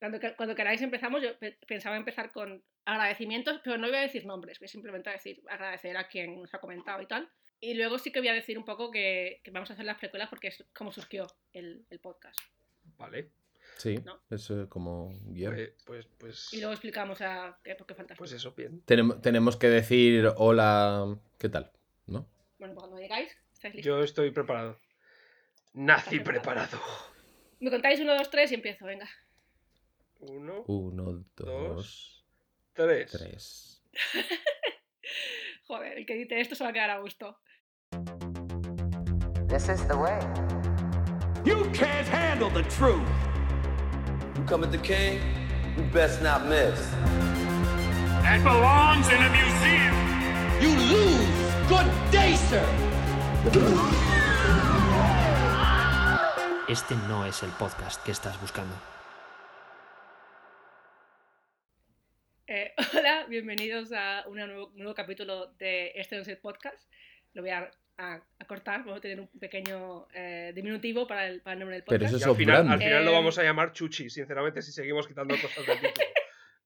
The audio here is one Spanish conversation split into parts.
Cuando, cuando queráis empezamos, yo pensaba empezar con agradecimientos, pero no voy a decir nombres, voy simplemente a decir agradecer a quien nos ha comentado y tal. Y luego sí que voy a decir un poco que, que vamos a hacer las precuelas porque es como surgió el, el podcast. Vale. Sí, ¿no? es como guion. Pues, pues, pues, Y luego explicamos a qué, por qué fantástico. Pues eso, bien. Tenemos, tenemos que decir hola, ¿qué tal? ¿No? Bueno, pues cuando llegáis, estáis listos. Yo estoy preparado. Nací preparado? Me contáis uno, dos, tres y empiezo, venga. Uno, uno dos, tres. tres. Joder, el que dice esto se va a quedar a gusto. This is the way. You can't handle the truth. You come at the king, you best not miss. That belongs in a museum. You lose. Good day, sir. Este no es el podcast que estás buscando. Eh, hola, bienvenidos a un nuevo, nuevo, capítulo de Este podcast. Lo voy a, a, a cortar, vamos a tener un pequeño eh, diminutivo para el, para el, nombre del podcast. Pero eso es al final, al final Eh, lo vamos a llamar Chuchi, sinceramente, si seguimos quitando cosas del título.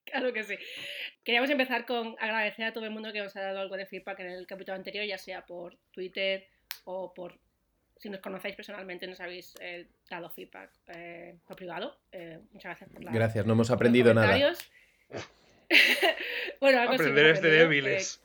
Claro que sí. Queríamos empezar con agradecer a todo el mundo que nos ha dado algo de feedback en el capítulo anterior, ya sea por Twitter o por si nos conocéis personalmente, nos habéis eh, dado feedback eh, por privado. Eh, muchas gracias por la, Gracias, no hemos aprendido nada. bueno, algo Aprender es de débiles.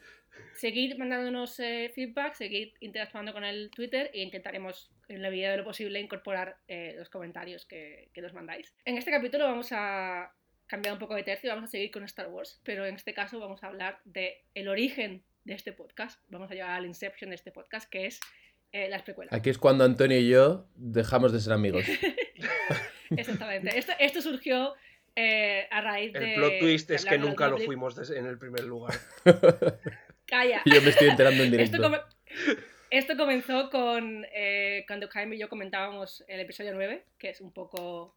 Seguid mandándonos eh, feedback, seguid interactuando con el Twitter e intentaremos, en la medida de lo posible, incorporar eh, los comentarios que, que nos mandáis. En este capítulo vamos a cambiar un poco de tercio, vamos a seguir con Star Wars, pero en este caso vamos a hablar de el origen de este podcast. Vamos a llegar al inception de este podcast, que es eh, las precuelas. Aquí es cuando Antonio y yo dejamos de ser amigos. Exactamente. Esto, esto surgió eh, a raíz de. El plot twist es que nunca lo fuimos en el primer lugar. Calla. Y yo me estoy enterando en Esto, directo. come- esto comenzó con eh, cuando Jaime y yo comentábamos el episodio 9, que es un poco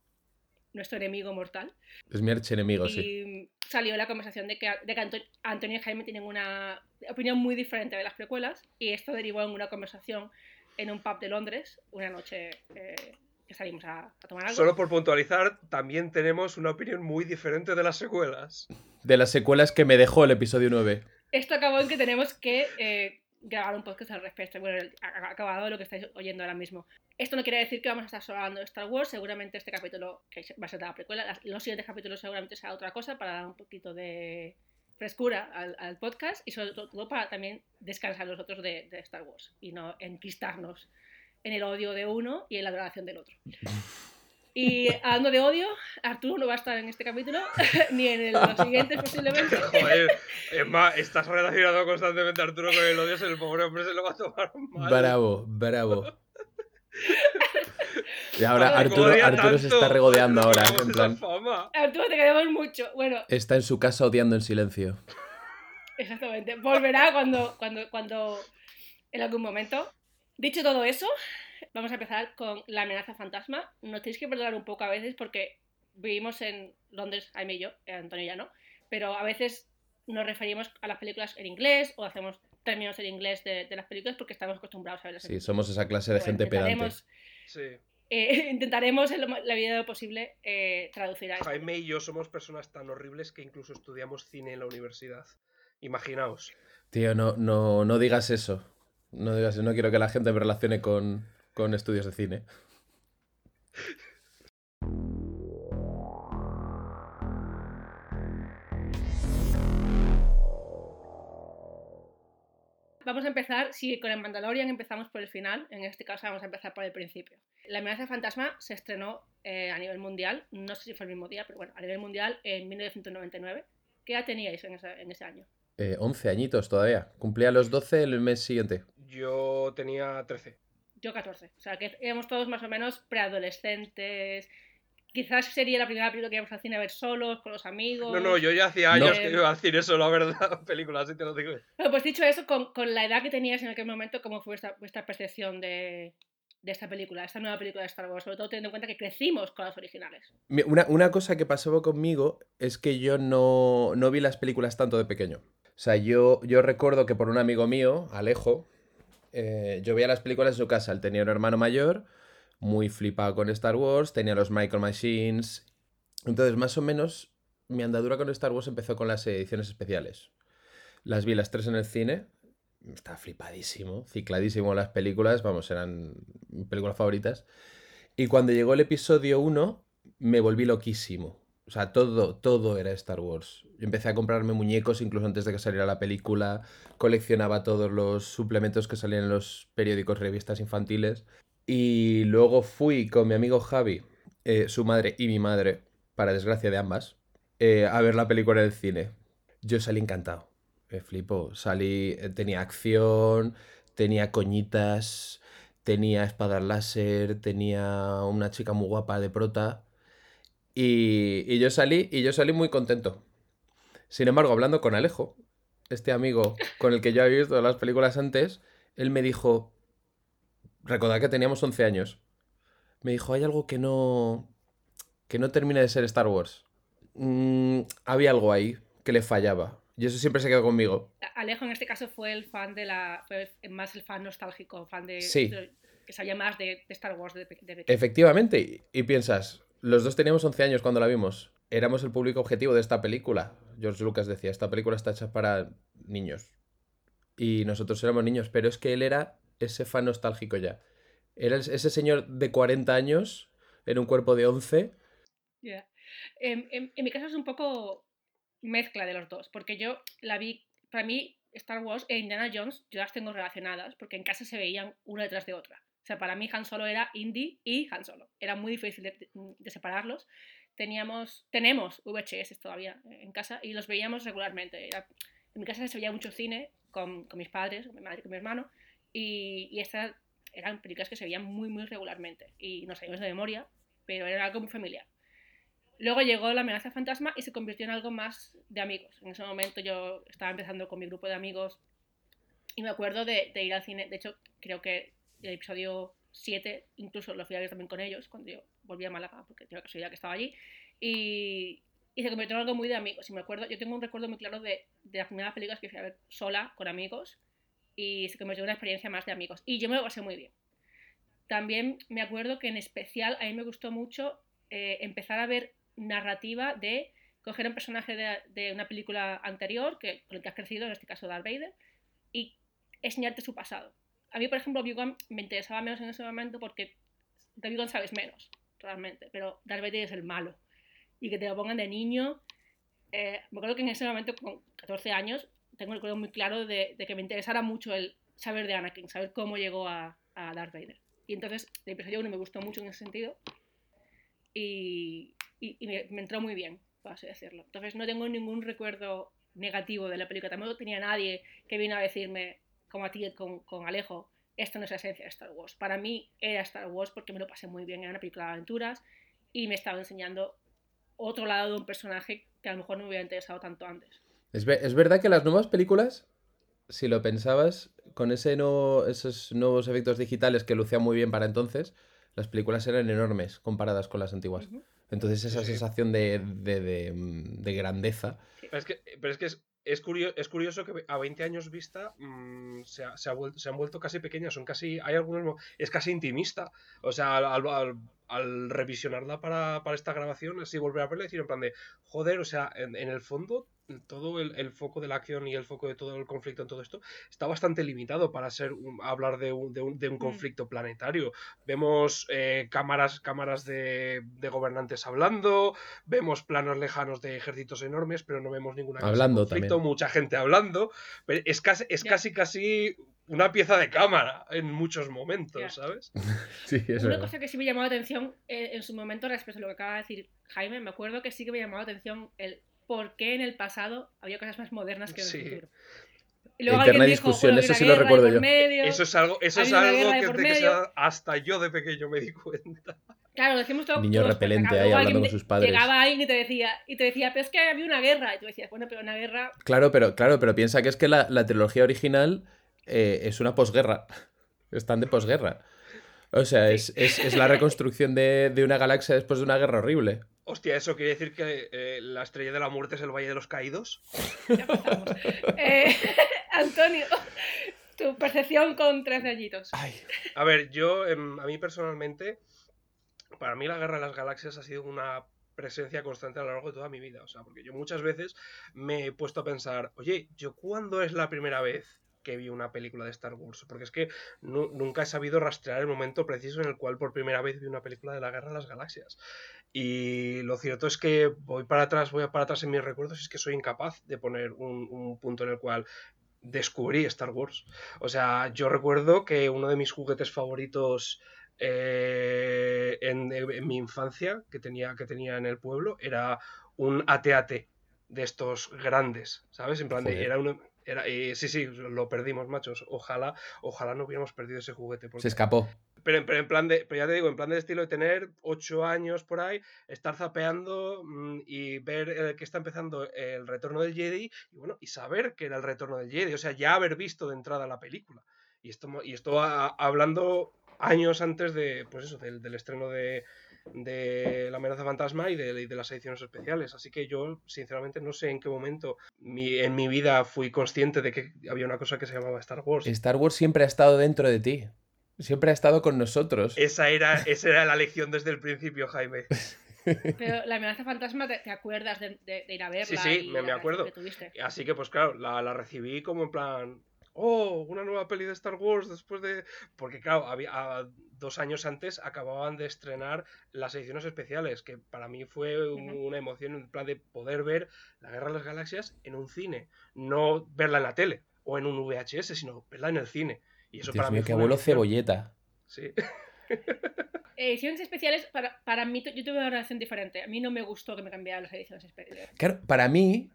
nuestro enemigo mortal. Es mi archienemigo, y sí. salió la conversación de que, de que Anto- Antonio y Jaime tienen una opinión muy diferente de las precuelas. Y esto derivó en una conversación en un pub de Londres, una noche eh, que salimos a, a tomar algo. Solo por puntualizar, también tenemos una opinión muy diferente de las secuelas. De las secuelas que me dejó el episodio 9. Esto acabó en que tenemos que eh, grabar un podcast al respecto. Bueno, ha acabado lo que estáis oyendo ahora mismo. Esto no quiere decir que vamos a estar solo hablando de Star Wars. Seguramente este capítulo que va a ser de la precuela. los siguientes capítulos seguramente será otra cosa para dar un poquito de frescura al, al podcast y sobre todo para también descansar nosotros de, de Star Wars y no enquistarnos en el odio de uno y en la adoración del otro. Y hablando de odio, Arturo no va a estar en este capítulo, ni en el- los siguientes posiblemente. Joder, es más, estás relacionado constantemente a Arturo con el odio, el pobre hombre se lo va a tomar mal. Bravo, bravo. Y ahora Arturo, Arturo se está regodeando ahora. En plan, fama. Arturo, te queremos mucho. Bueno, está en su casa odiando en silencio. exactamente. Volverá cuando, cuando, cuando, en algún momento. Dicho todo eso, vamos a empezar con la amenaza fantasma. Nos tenéis que perdonar un poco a veces porque vivimos en Londres, Jaime y yo, eh, Antonio ya no, pero a veces nos referimos a las películas en inglés o hacemos términos en inglés de, de las películas porque estamos acostumbrados a verlas en Sí, inglés. somos esa clase de Bueno, gente pedante. intentaremos, Sí. eh, intentaremos en lo la medida de lo posible eh, traducir a esto. Jaime y yo somos personas tan horribles que incluso estudiamos cine en la universidad. Imaginaos. Tío, no, no, no digas eso. No digas. No quiero que la gente me relacione con, con estudios de cine. Vamos a empezar, si con el Mandalorian empezamos por el final, en este caso vamos a empezar por el principio. La amenaza fantasma se estrenó eh, a nivel mundial, no sé si fue el mismo día, pero bueno, a nivel mundial en 1999. ¿Qué edad teníais en ese, en ese año? Eh, 11 añitos todavía. Cumplía los 12 el mes siguiente. Yo tenía 13. Yo 14. O sea, que éramos todos más o menos preadolescentes. Quizás sería la primera película que íbamos al cine a ver solos, con los amigos. No, no, yo ya hacía años No. que iba a decir eso, la verdad. Películas, así te lo digo. Bueno, pues dicho eso, con, con la edad que tenías en aquel momento, ¿cómo fue vuestra, vuestra percepción de, de esta película, esta nueva película de Star Wars? Sobre todo teniendo en cuenta que crecimos con las originales. Una, una cosa que pasó conmigo es que yo no, no vi las películas tanto de pequeño. O sea, yo, yo recuerdo que por un amigo mío, Alejo, eh, yo veía las películas en su casa. Él tenía un hermano mayor, muy flipado con Star Wars, tenía los Micro Machines Entonces, más o menos, mi andadura con Star Wars empezó con las ediciones especiales. Las vi las tres en el cine. Estaba flipadísimo, cicladísimo las películas. Vamos, eran películas favoritas. Y cuando llegó el episodio 1, me volví loquísimo. O sea, todo, todo era Star Wars. Yo empecé a comprarme muñecos incluso antes de que saliera la película. Coleccionaba todos los suplementos que salían en los periódicos, revistas infantiles. Y luego fui con mi amigo Javi, eh, su madre y mi madre, para desgracia de ambas, eh, a ver la película en el cine. Yo salí encantado. Me flipo. Salí, eh, tenía acción, tenía coñitas, tenía espadas láser, tenía una chica muy guapa de prota. Y, y yo salí, y yo salí muy contento. Sin embargo, hablando con Alejo, este amigo con el que yo había visto las películas antes, él me dijo, recordad que teníamos 11 años, me dijo, hay algo que no, que no termina de ser Star Wars. Mm, había algo ahí que le fallaba. Y eso siempre se quedó conmigo. Alejo en este caso fue el fan de la. fue más el fan nostálgico, fan de. Sí. que sabía más de, de Star Wars de, de. Efectivamente, y, y piensas, los dos teníamos 11 años cuando la vimos. Éramos el público objetivo de esta película. George Lucas decía, esta película está hecha para niños. Y nosotros éramos niños, pero es que él era ese fan nostálgico ya. Era ese señor de 40 años en un cuerpo de 11. Ya. En, en- en mi caso es un poco mezcla de los dos, porque yo la vi, para mí Star Wars e Indiana Jones yo las tengo relacionadas, porque en casa se veían una detrás de otra. O sea, para mí Han Solo era Indy y Han Solo. Era muy difícil de, separarlos. Teníamos, tenemos VHS todavía en casa y los veíamos regularmente. En mi casa se veía mucho cine con, con mis padres, con mi madre con mi hermano, y, y estas eran películas que se veían muy, muy regularmente. Y no sabíamos de memoria, pero era algo muy familiar. Luego llegó la amenaza fantasma y se convirtió en algo más de amigos. En ese momento yo estaba empezando con mi grupo de amigos y me acuerdo de, de ir al cine. De hecho, creo que el episodio 7 incluso lo fui a ver también con ellos cuando yo volví a Málaga, porque tengo la casualidad que estaba allí. Y, y se convirtió en algo muy de amigos. Y me acuerdo, yo tengo un recuerdo muy claro de, de las primeras películas que fui a ver sola, con amigos, y se convirtió en una experiencia más de amigos. Y yo me lo pasé muy bien. También me acuerdo que en especial a mí me gustó mucho eh, empezar a ver narrativa de coger un personaje de, de una película anterior, que, con el que has crecido, en este caso Darth Vader, y enseñarte su pasado. A mí, por ejemplo, Obi-Wan me interesaba menos en ese momento porque de Obi-Wan sabes menos, realmente, pero Darth Vader es el malo. Y que te lo pongan de niño. eh, me acuerdo que en ese momento, con 14 años, tengo el recuerdo muy claro de, de que me interesara mucho el saber de Anakin, saber cómo llegó a, a Darth Vader. Y entonces, el episodio 1 me gustó mucho en ese sentido. Y, y, y me, me entró muy bien, por así decirlo. Entonces, no tengo ningún recuerdo negativo de la película. Tampoco tenía nadie que vino a decirme, como a ti con, con Alejo, esto no es la esencia de Star Wars. Para mí era Star Wars porque me lo pasé muy bien. Era una película de aventuras y me estaba enseñando otro lado de un personaje que a lo mejor no me hubiera interesado tanto antes. Es, ve- es verdad que las nuevas películas, si lo pensabas, con ese nuevo- esos nuevos efectos digitales que lucían muy bien para entonces, las películas eran enormes comparadas con las antiguas. Entonces esa Sí, sensación de, de- de, mm, de grandeza. Pero es que, pero es, que es, es, curioso, es curioso que a 20 años vista mm, se, ha- se, ha vuelto, se han vuelto casi pequeñas, son casi, hay algunos, es casi intimista. O sea, al- al- al revisionarla para, para esta grabación, así volver a verla y decir en plan de, joder, o sea, en, en el fondo todo el, el foco de la acción y el foco de todo el conflicto en todo esto está bastante limitado para ser un- hablar de un, de un, de un Mm. conflicto planetario. Vemos eh, cámaras, cámaras de, de gobernantes hablando, vemos planos lejanos de ejércitos enormes, pero no vemos ninguna de Hablando conflicto, también. mucha gente hablando. Pero es casi, es casi, casi una pieza de cámara en muchos momentos. ¿sabes? Sí, es Una verdad. cosa que sí me llamó la atención eh, en su momento respecto a lo que acaba de decir Jaime, me acuerdo que sí que me llamó la atención el por qué en el pasado había cosas más modernas que en Sí. el futuro. Y Eterna alguien discusión, eso sí lo recuerdo yo. medio. Eso es algo, eso es algo que, por de que medio. sea- hasta yo de pequeño me di cuenta. Claro, decimos todo. Niño repelente ahí luego hablando con sus padres. Llegaba alguien y te decía, y te decía, pero es que había una guerra. Y tú decías, bueno, pero una guerra. Claro, pero, claro, pero piensa que es que la, la trilogía original eh, es una posguerra. Están de posguerra. O sea, es, es- es la reconstrucción de, de una galaxia después de una guerra horrible. Hostia, ¿eso quiere decir que eh, la estrella de la muerte es el Valle de los Caídos? Ya empezamos. Eh, Antonio, tu percepción con tres añitos. Ay, A ver, yo, em, a mí personalmente, para mí la Guerra de las Galaxias ha sido una presencia constante a lo largo de toda mi vida. O sea, porque yo muchas veces me he puesto a pensar, oye, ¿yo cuándo es la primera vez que vi una película de Star Wars? Porque es que nu- nunca he sabido rastrear el momento preciso en el cual por primera vez vi una película de la Guerra de las Galaxias. Y lo cierto es que voy para atrás, voy para atrás en mis recuerdos y es que soy incapaz de poner un, un punto en el cual descubrí Star Wars. O sea, yo recuerdo que uno de mis juguetes favoritos eh, en, en mi infancia, que tenía, que tenía en el pueblo, era un AT-AT de estos grandes, ¿sabes? En plan de, era uno... Era, sí, sí, lo perdimos, machos. Ojalá, ojalá no hubiéramos perdido ese juguete. porque- Se escapó. pero, en- pero en plan de, pero ya te digo, en plan de estilo de tener ocho años por ahí, estar zapeando mm, y ver eh, que está empezando el retorno del Jedi y bueno, y saber que era el retorno del Jedi, o sea, ya haber visto de entrada la película. Y esto, y esto a- hablando años antes de, pues eso, del, del estreno de, de La amenaza fantasma y de, y de las ediciones especiales. Así que yo, sinceramente, no sé en qué momento mi- en mi vida fui consciente de que había una cosa que se llamaba Star Wars. Star Wars siempre ha estado dentro de ti. Siempre ha estado con nosotros. Esa era, esa era la lección desde el principio, Jaime. Pero la amenaza fantasma, ¿te, te acuerdas de, de- de ir a verla? Sí, sí, y me- acuerdo. que? Así que, pues claro, la, la recibí como en plan. Oh, una nueva peli de Star Wars después de. Porque, claro, había, a- dos años antes acababan de estrenar las ediciones especiales, que para mí fue un- una emoción en plan de poder ver la Guerra de las Galaxias en un cine. No verla en la tele o en un VHS, sino verla en el cine. Y eso Dios para mío, mí fue una abuelo cebolleta. Sí. Ediciones especiales, para, para mí, yo tuve una relación diferente. A mí no me gustó que me cambiaran las ediciones especiales. Claro, para mí,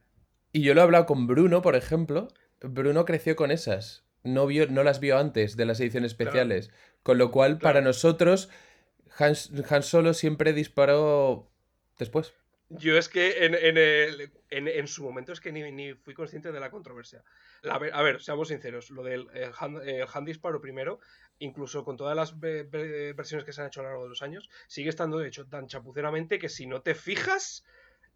y yo lo he hablado con Bruno, por ejemplo, Bruno creció con esas. No, vio, no las vio antes de las ediciones Claro. especiales. Con lo cual, para nosotros, Han, Han Solo siempre disparó después. Yo es que en, en, el- en- en su momento es que ni, ni fui consciente de la controversia. La a ver, seamos sinceros, lo del el hand, el hand disparo primero, incluso con todas las ve- ve- versiones que se han hecho a lo largo de los años, sigue estando hecho tan chapuceramente que si no te fijas,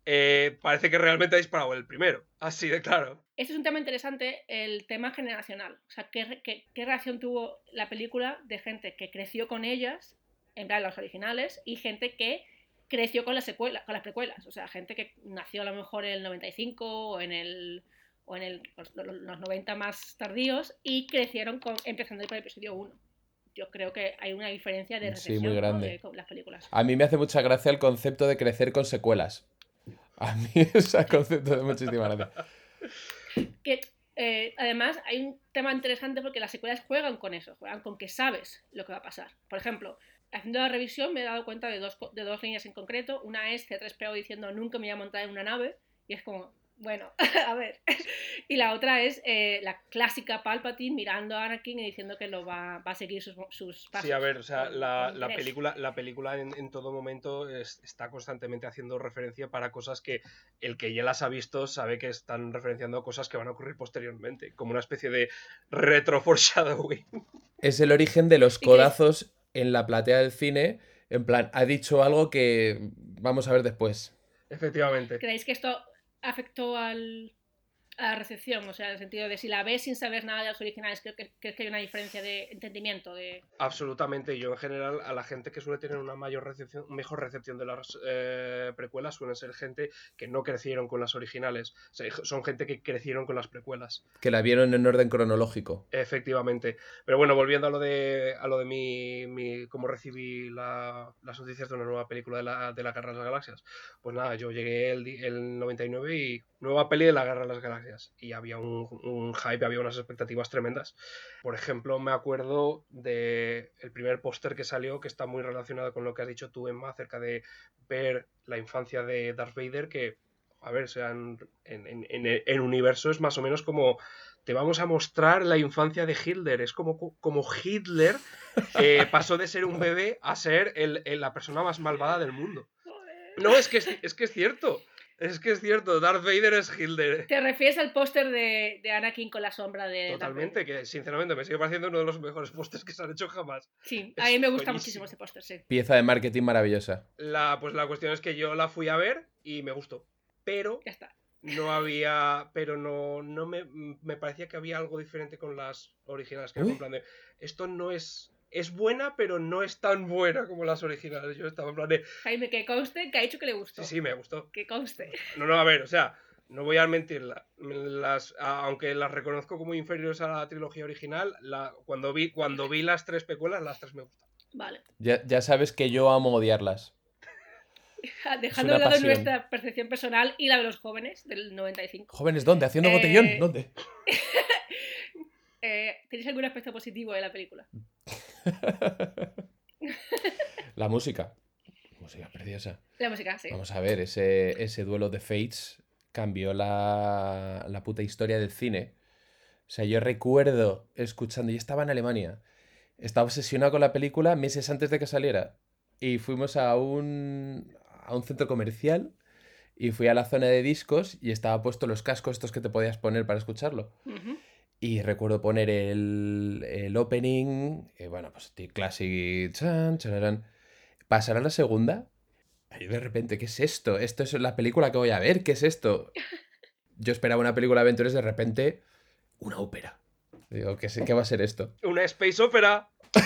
eh, parece que realmente ha disparado el primero. Así de claro. Este es un tema interesante, el tema generacional. O sea, ¿qué, qué, qué reacción tuvo la película de gente que creció con ellas, en plan las originales, y gente que creció con las secuelas, con las precuelas? O sea, gente que nació a lo mejor en el 95 o en el o en el, los, los- los 90 más tardíos y crecieron con, empezando por el episodio 1. Yo creo que hay una diferencia de Sí, muy ¿no? grande. de con las películas. A mí me hace mucha gracia el concepto de crecer con secuelas. A mí ese concepto de muchísima gracia. que eh, además hay un tema interesante porque las secuelas juegan con eso, juegan con que sabes lo que va a pasar. Por ejemplo, haciendo la revisión me he dado cuenta de dos, de dos líneas en concreto. Una es C3PO diciendo nunca me voy a montar en una nave y es como, bueno, a ver. Y la otra es eh, la clásica Palpatine mirando a Anakin y diciendo que lo va, va a seguir sus, sus pasos. Sí, a ver, o sea, la, película, la película en, en todo momento es- está constantemente haciendo referencia para cosas que el que ya las ha visto sabe que están referenciando a cosas que van a ocurrir posteriormente, como una especie de retro foreshadowing. Es el origen de los codazos en la platea del cine. En plan, ha dicho algo que vamos a ver después. Efectivamente. ¿Creéis que esto afectó al, a la recepción? O sea, en el sentido de si la ves sin saber nada de los originales, creo que, creo que hay una diferencia de entendimiento. De... Absolutamente. Yo en general a la gente que suele tener una mayor recepción, mejor recepción de las eh, precuelas suelen ser gente que no crecieron con las originales. O sea, son gente que crecieron con las precuelas. Que la vieron en orden cronológico. Efectivamente. Pero bueno, volviendo a lo de a lo de mi, mi- cómo recibí la- las noticias de una nueva película de la, de la Guerra de las Galaxias. Pues nada, yo llegué el, el 99 y nueva peli de la Guerra de las Galaxias. Y había un, un hype, había unas expectativas tremendas. Por ejemplo, me acuerdo de el primer póster que salió, que está muy relacionado con lo que has dicho tú, Emma, acerca de ver la infancia de Darth Vader, que, a ver, sean en, en, en el universo es más o menos como te vamos a mostrar la infancia de Hitler. Es como, como Hitler eh, pasó de ser un bebé a ser el- el- la persona más malvada del mundo. No, es que es, es que es cierto. Es que es cierto. Darth Vader es Hitler. ¿Te refieres al póster de, de Anakin con la sombra de... Darth Totalmente, Vader? que sinceramente me sigue pareciendo uno de los mejores pósters que se han hecho jamás. Sí, es a mí me gusta buenísimo. muchísimo ese póster, sí. Pieza de marketing maravillosa. La, pues la cuestión es que yo la fui a ver y me gustó. Pero Ya está. no había. Pero no, no me, me parecía que había algo diferente con las originales. Que era en plan de. Esto no es es buena, pero no es tan buena como las originales. Yo estaba en plan de. Jaime, que conste que ha dicho que le gustó. Sí, sí, me gustó. Que conste. No, no, a ver, o sea, no voy a mentir. la- Las, aunque las reconozco como inferiores a la trilogía original, la, cuando, vi, cuando vi las tres pecuelas, las tres me gustan. Vale. Ya, ya sabes que yo amo odiarlas. Dejando de lado pasión. nuestra percepción personal y la de los jóvenes del 95. Jóvenes, ¿dónde? ¿Haciendo Eh, botellón? ¿Dónde? Eh, ¿Tenéis algún aspecto positivo de la película? La música. Música preciosa. La música, sí. Vamos a ver, ese, ese duelo de Fates cambió la, la puta historia del cine. O sea, yo recuerdo escuchando, yo estaba en Alemania, estaba obsesionado con la película meses antes de que saliera. Y fuimos a un, a un centro comercial y fui a la zona de discos y estaba puesto los cascos estos que te podías poner para escucharlo. Ujú. Y recuerdo poner el, el opening, y bueno, pues the classic, chan, chararán. Pasar a la segunda, y de repente, ¿qué es esto? Esto es la película que voy a ver, ¿qué es esto? Yo esperaba una película de aventuras, de repente, una ópera. Digo, ¿qué, sé- qué va a ser esto? Una space opera.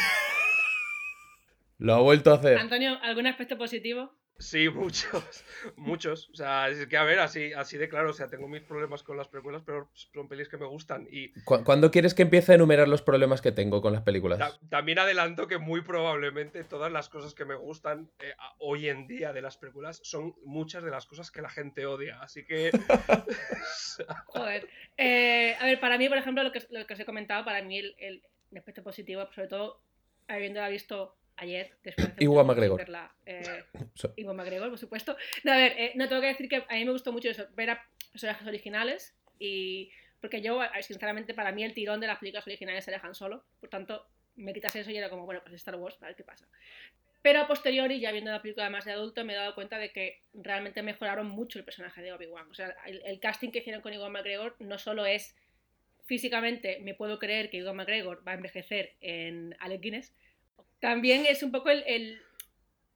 Lo ha vuelto a hacer. Antonio, ¿algún aspecto positivo? Sí, muchos, muchos. O sea, es que a ver, así, así de claro, o sea, tengo mis problemas con las precuelas, pero son pelis que me gustan. Y ¿Cu- ¿Cuándo quieres que empiece a enumerar los problemas que tengo con las películas? ta- también adelanto que muy probablemente todas las cosas que me gustan eh, hoy en día de las películas son muchas de las cosas que la gente odia. Así que. Joder. Eh, a ver, para mí, por ejemplo, lo que, lo que os he comentado, para mí el, el aspecto positivo, sobre todo habiéndola visto ayer, después de mucho McGregor. verla, eh, So- Iwan McGregor, por supuesto. No, a ver, eh, no tengo que decir que a mí me gustó mucho eso, ver a personajes originales y porque yo, sinceramente, para mí el tirón de las películas originales se dejan solo, por tanto, me quitas eso y era como, bueno, pues Star Wars, a ver qué pasa. Pero a posteriori, ya viendo la película más de adulto, me he dado cuenta de que realmente mejoraron mucho el personaje de Obi-Wan. O sea, el, el casting que hicieron con Iwan McGregor no solo es físicamente, me puedo creer que Iwan McGregor va a envejecer en Alec Guinness, también es un poco el, el,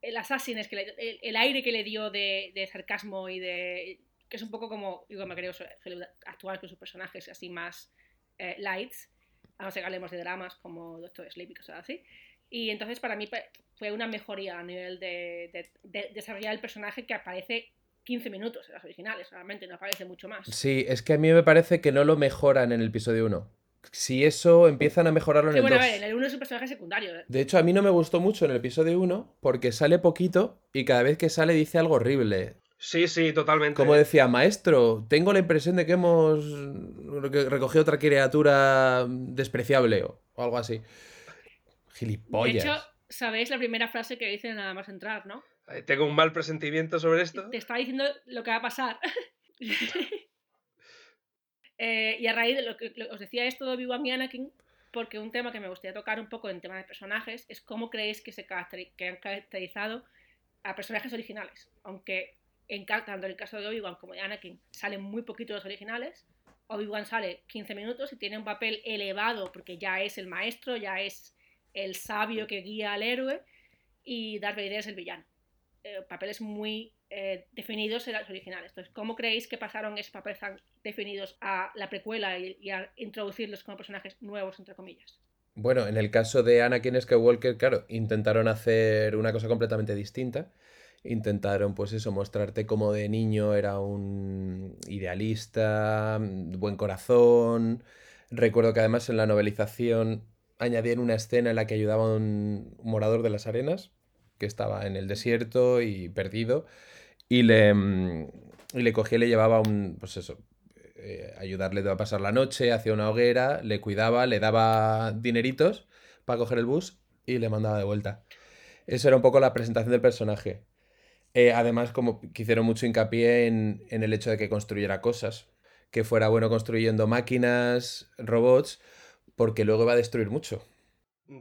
el Assassin, es que el, el aire que le dio de, de sarcasmo y de. que es un poco como McGregor suele actuar con sus personajes así más eh, lights, a no ser que hablemos de dramas como Doctor Sleep y cosas así. Y entonces para mí fue una mejoría a nivel de, de- de desarrollar el personaje que aparece 15 minutos en las originales, realmente no aparece mucho más. Sí, es que a mí me parece que no lo mejoran en el episodio 1. Si eso empiezan a mejorarlo en Sí, el bueno, 2. a ver, en el 1 es un personaje secundario. ¿eh? De hecho, a mí no me gustó mucho en el episodio 1 porque sale poquito y cada vez que sale dice algo horrible. Sí, sí, totalmente. Como decía, maestro, tengo la impresión de que hemos recogido otra criatura despreciable o, algo así. De Gilipollas. hecho, sabéis la primera frase que dice nada más entrar, ¿no? Eh, Tengo un mal presentimiento sobre esto. Te está diciendo lo que va a pasar. Eh, y a raíz de lo que os decía esto de Obi-Wan y Anakin, porque un tema que me gustaría tocar un poco en tema de personajes es cómo creéis que, se han caracterizado a personajes originales. Aunque en, tanto en el caso de Obi-Wan como de Anakin salen muy poquitos los originales, Obi-Wan sale 15 minutos y tiene un papel elevado porque ya es el maestro, ya es el sabio que guía al héroe y Darth Vader es el villano. Eh, papeles muy eh, definidos en los originales. Entonces, ¿cómo creéis que pasaron esos papeles tan definidos a la precuela y, a introducirlos como personajes nuevos, entre comillas? Bueno, en el caso de Anakin Skywalker, claro, intentaron hacer una cosa completamente distinta. Intentaron, pues eso, mostrarte como de niño era un idealista, buen corazón. Recuerdo que además en la novelización añadían una escena en la que ayudaba a un morador de las arenas, que estaba en el desierto y perdido, y le, mm, y le cogía y le llevaba un, pues eso, eh, ayudarle a pasar la noche, hacía una hoguera, le cuidaba, le daba dineritos para coger el bus y le mandaba de vuelta. Eso era un poco la presentación del personaje. Eh, además, como que hicieron mucho hincapié en, en el hecho de que construyera cosas, que fuera bueno construyendo máquinas, robots, porque luego iba a destruir mucho.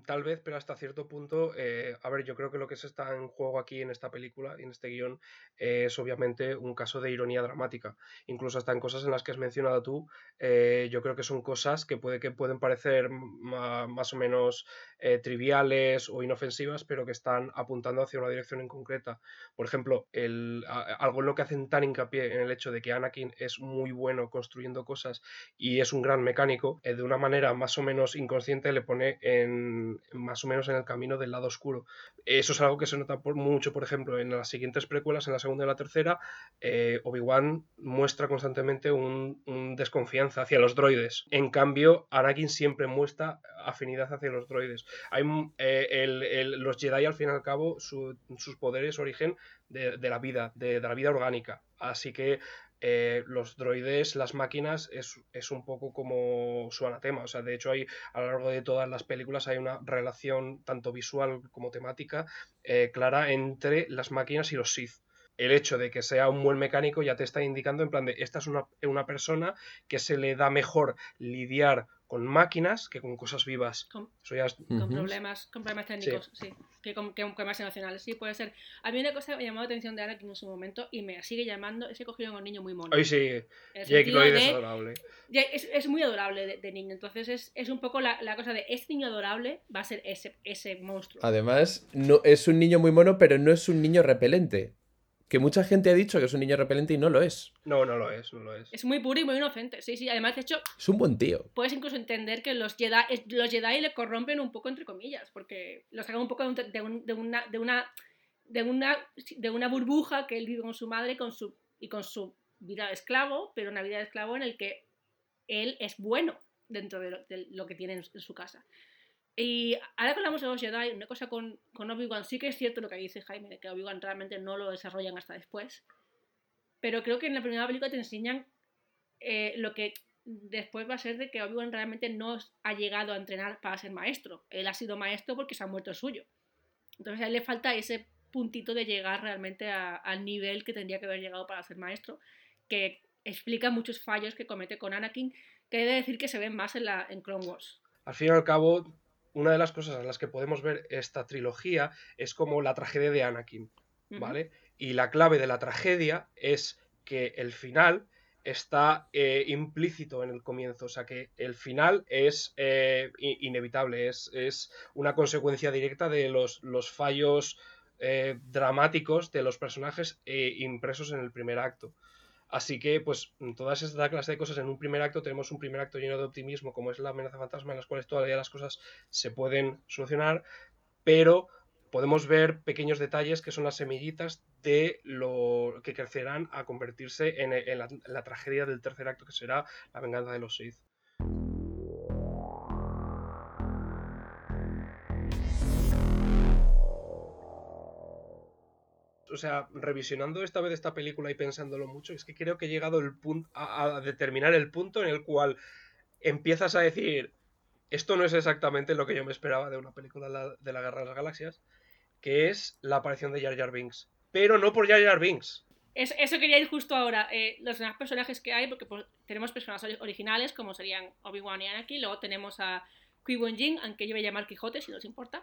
Tal vez, pero hasta cierto punto, eh, a ver, yo creo que lo que se está en juego aquí en esta película en este guion es obviamente un caso de ironía dramática. Incluso hasta en cosas en las que has mencionado tú, eh, yo creo que son cosas que, puede, que pueden parecer más o menos eh, triviales o inofensivas, pero que están apuntando hacia una dirección en concreta. Por ejemplo, el, algo en lo que hacen tan hincapié en el hecho de que Anakin es muy bueno construyendo cosas y es un gran mecánico, eh, de una manera más o menos inconsciente le pone en más o menos en el camino del lado oscuro. Eso es algo que se nota por, mucho, por ejemplo, en las siguientes precuelas, en la segunda y la tercera, eh, Obi-Wan muestra constantemente un, desconfianza hacia los droides. En cambio, Anakin siempre muestra afinidad hacia los droides. Hay, eh, el- los Jedi, al fin y al cabo, su- sus poderes origen de, la vida, de la vida orgánica. Así que eh, los droides, las máquinas, es, es un poco como su anatema. O sea, de hecho, hay a lo largo de todas las películas hay una relación tanto visual como temática eh, clara entre las máquinas y los Sith. El hecho de que sea un buen mecánico ya te está indicando en plan de esta es una, una persona que se le da mejor lidiar con máquinas que con cosas vivas. Con- Eso ya es- con problemas, con problemas técnicos, sí, que con, que con más emocionales, sí, puede ser. A mí una cosa que me llamó la atención de Anakin en su momento y me sigue llamando es que cogieron a un niño muy mono. Hoy sí, Jake Lloyd de- es adorable. es, es muy adorable de, de niño, entonces es, es un poco la, la cosa de este niño adorable va a ser ese, ese monstruo. Además, no, es un niño muy mono, pero no es un niño repelente. Que mucha gente ha dicho que es un niño repelente y no lo es. No, no lo es, no lo es. Es muy puro y muy inocente, sí, sí. Además, de hecho, Es un buen tío. puedes incluso entender que los Jedi, los Jedi le corrompen un poco, entre comillas, porque los sacan un poco de, un- de un- de una, de, una, de, una, de una burbuja que él vive con su madre y con su, y con su vida de esclavo, pero una vida de esclavo en el que él es bueno dentro de lo, de lo que tiene en, en su casa. Y ahora que hablamos de los Jedi, una cosa con, con Obi-Wan, sí que es cierto lo que dice Jaime, que Obi-Wan realmente no lo desarrollan hasta después, pero creo que en la primera película te enseñan eh, lo que después va a ser de que Obi-Wan realmente no ha llegado a entrenar para ser maestro. Él ha sido maestro porque se ha muerto el suyo. Entonces a él le falta ese puntito de llegar realmente al nivel que tendría que haber llegado para ser maestro, que explica muchos fallos que comete con Anakin, que he de decir que se ven más en, la, en Clone Wars. Al fin y al cabo, una de las cosas a las que podemos ver esta trilogía es como la tragedia de Anakin. ¿vale? Y la clave de la tragedia es que el final está eh, implícito en el comienzo, o sea que el final es eh, inevitable, es, es una consecuencia directa de los, los fallos eh, dramáticos de los personajes eh, impresos en el primer acto. Así que, pues, todas esta clase de cosas en un primer acto, tenemos un primer acto lleno de optimismo, como es la amenaza fantasma, en las cuales todavía las cosas se pueden solucionar, pero podemos ver pequeños detalles que son las semillitas de lo que crecerán a convertirse en, la, en la tragedia del tercer acto, que será la venganza de los Sith. O sea, revisionando esta vez esta película y pensándolo mucho, es que creo que he llegado el punto a, determinar el punto en el cual empiezas a decir esto no es exactamente lo que yo me esperaba de una película de la, de la Guerra de las Galaxias, que es la aparición de Jar Jar Binks. Pero no por Jar Jar Binks. Es- eso quería ir justo ahora. eh, los demás personajes que hay, porque pues, tenemos personajes originales como serían Obi-Wan y Anakin, luego tenemos a Qui-Gon Jinn, aunque yo voy a llamar Quijote si no os importa,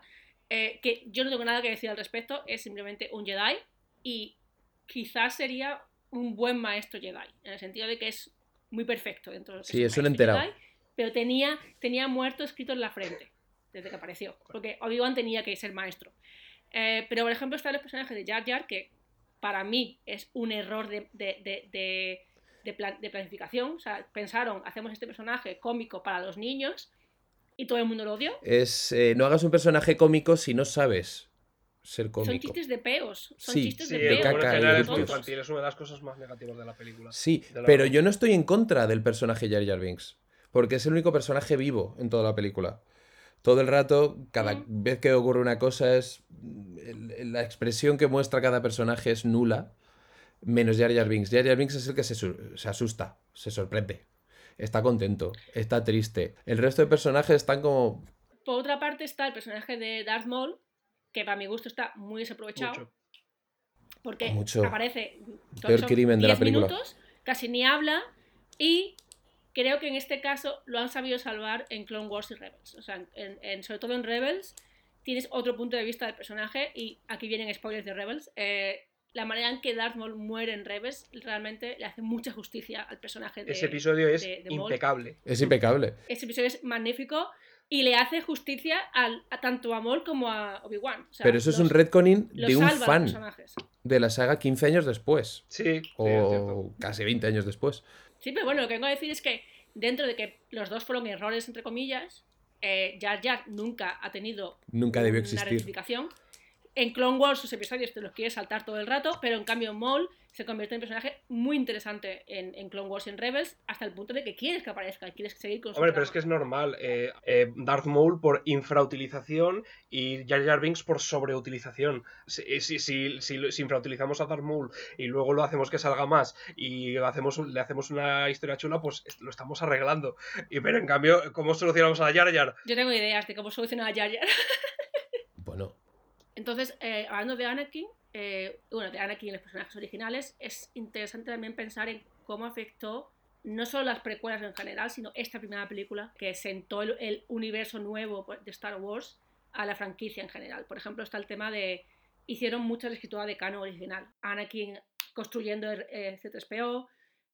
eh, que yo no tengo nada que decir al respecto, es simplemente un Jedi y quizás sería un buen maestro Jedi, en el sentido de que es muy perfecto dentro de lo que Sí, es un maestro enterado. Jedi, pero tenía, tenía muerto escrito en la frente desde que apareció, porque Obi-Wan tenía que ser maestro. Eh, pero por ejemplo están los personajes de Jar Jar que para mí es un error de, de- de- de- de plan- de planificación. O sea, pensaron, hacemos este personaje cómico para los niños y todo el mundo lo odió. Es, eh, no hagas un personaje cómico si no sabes ser Son cómico. chistes de peos. Son Sí, chistes Sí, de peos. caca y general de es muy infantil, es una de las cosas más negativas de la película. Sí, la pero yo no estoy en contra del personaje Jar Jar Binks. Porque es el único personaje vivo en toda la película. Todo el rato, cada Mm. vez que ocurre una cosa, es. La expresión que muestra cada personaje es nula. Menos Jar Jar Binks. Jar Jar Binks es el que se, se asusta, se sorprende. Está contento, está triste. El resto de personajes están como. Por otra parte está el personaje de Darth Maul, que para mi gusto está muy desaprovechado. Mucho. Porque Mucho. aparece Peor crimen de la 10 película. minutos, casi ni habla y creo que en este caso lo han sabido salvar en Clone Wars y Rebels. O sea, en- en- sobre todo en Rebels tienes otro punto de vista del personaje y aquí vienen spoilers de Rebels. eh, la manera en que Darth Maul muere en Rebels realmente le hace mucha justicia al personaje de Ese episodio es de- de Maul. impecable. Es impecable. Ese episodio es magnífico y le hace justicia al- a tanto a Maul como a Obi-Wan. O sea, Pero eso es un retconning de un fan de la saga 15 años después. Sí. O casi 20 años después. Sí, pero bueno, lo que vengo a decir es que dentro de que los dos fueron errores, entre comillas, eh, Jar Jar nunca ha tenido Nunca debió una existir. rectificación. En Clone Wars sus episodios te los quiere saltar todo el rato, pero en cambio Maul se convierte en un personaje muy interesante en, en Clone Wars y en Rebels, hasta el punto de que quieres que aparezca, quieres seguir con su Hombre, pero es que es normal. eh, eh, Darth Maul por infrautilización y Jar Jar Binks por sobreutilización. Si, si, si, si infrautilizamos a Darth Maul y luego lo hacemos que salga más y lo hacemos, le hacemos una historia chula, pues es- lo estamos arreglando. Y, pero en cambio, ¿cómo solucionamos a Jar Jar? Yo tengo ideas de cómo solucionar a Jar Jar. Bueno, Entonces, eh, hablando de Anakin, eh, bueno, de Anakin y los personajes originales, es interesante también pensar en cómo afectó no solo las precuelas en general, sino esta primera película que sentó el, universo nuevo pues, de Star Wars a la franquicia en general. Por ejemplo, está el tema de. Hicieron mucha escritura de canon original. Anakin construyendo eh, C3PO,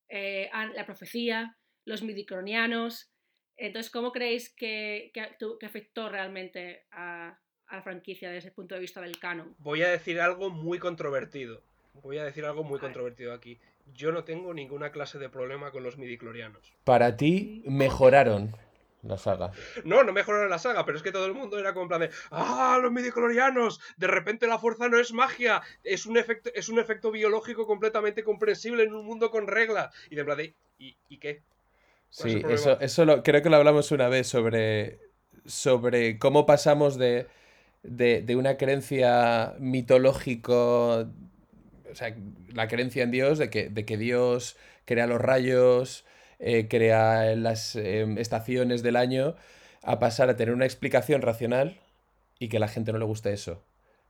eh, An- la profecía, los midiclonianos. Entonces, ¿cómo creéis que, que afectó realmente a, a la franquicia desde el punto de vista del canon? Voy a decir algo muy controvertido. Voy a decir algo muy A ver. controvertido aquí. Yo no tengo ninguna clase de problema con los midiclorianos. para ti mejoraron la saga. No, no mejoraron la saga, pero es que todo el mundo era como en plan de ¡Ah, los midiclorianos! De repente la fuerza no es magia, es un efecto, es un efecto biológico completamente comprensible en un mundo con reglas. Y de en plan de ¿y, y qué? ¿Cuál es el Sí, eso, eso lo, creo que lo hablamos una vez sobre, sobre cómo pasamos de, de, de una creencia mitológico, o sea, la creencia en Dios, de que, de que Dios crea los rayos, eh, crea las eh, estaciones del año, a pasar a tener una explicación racional y que a la gente no le guste eso.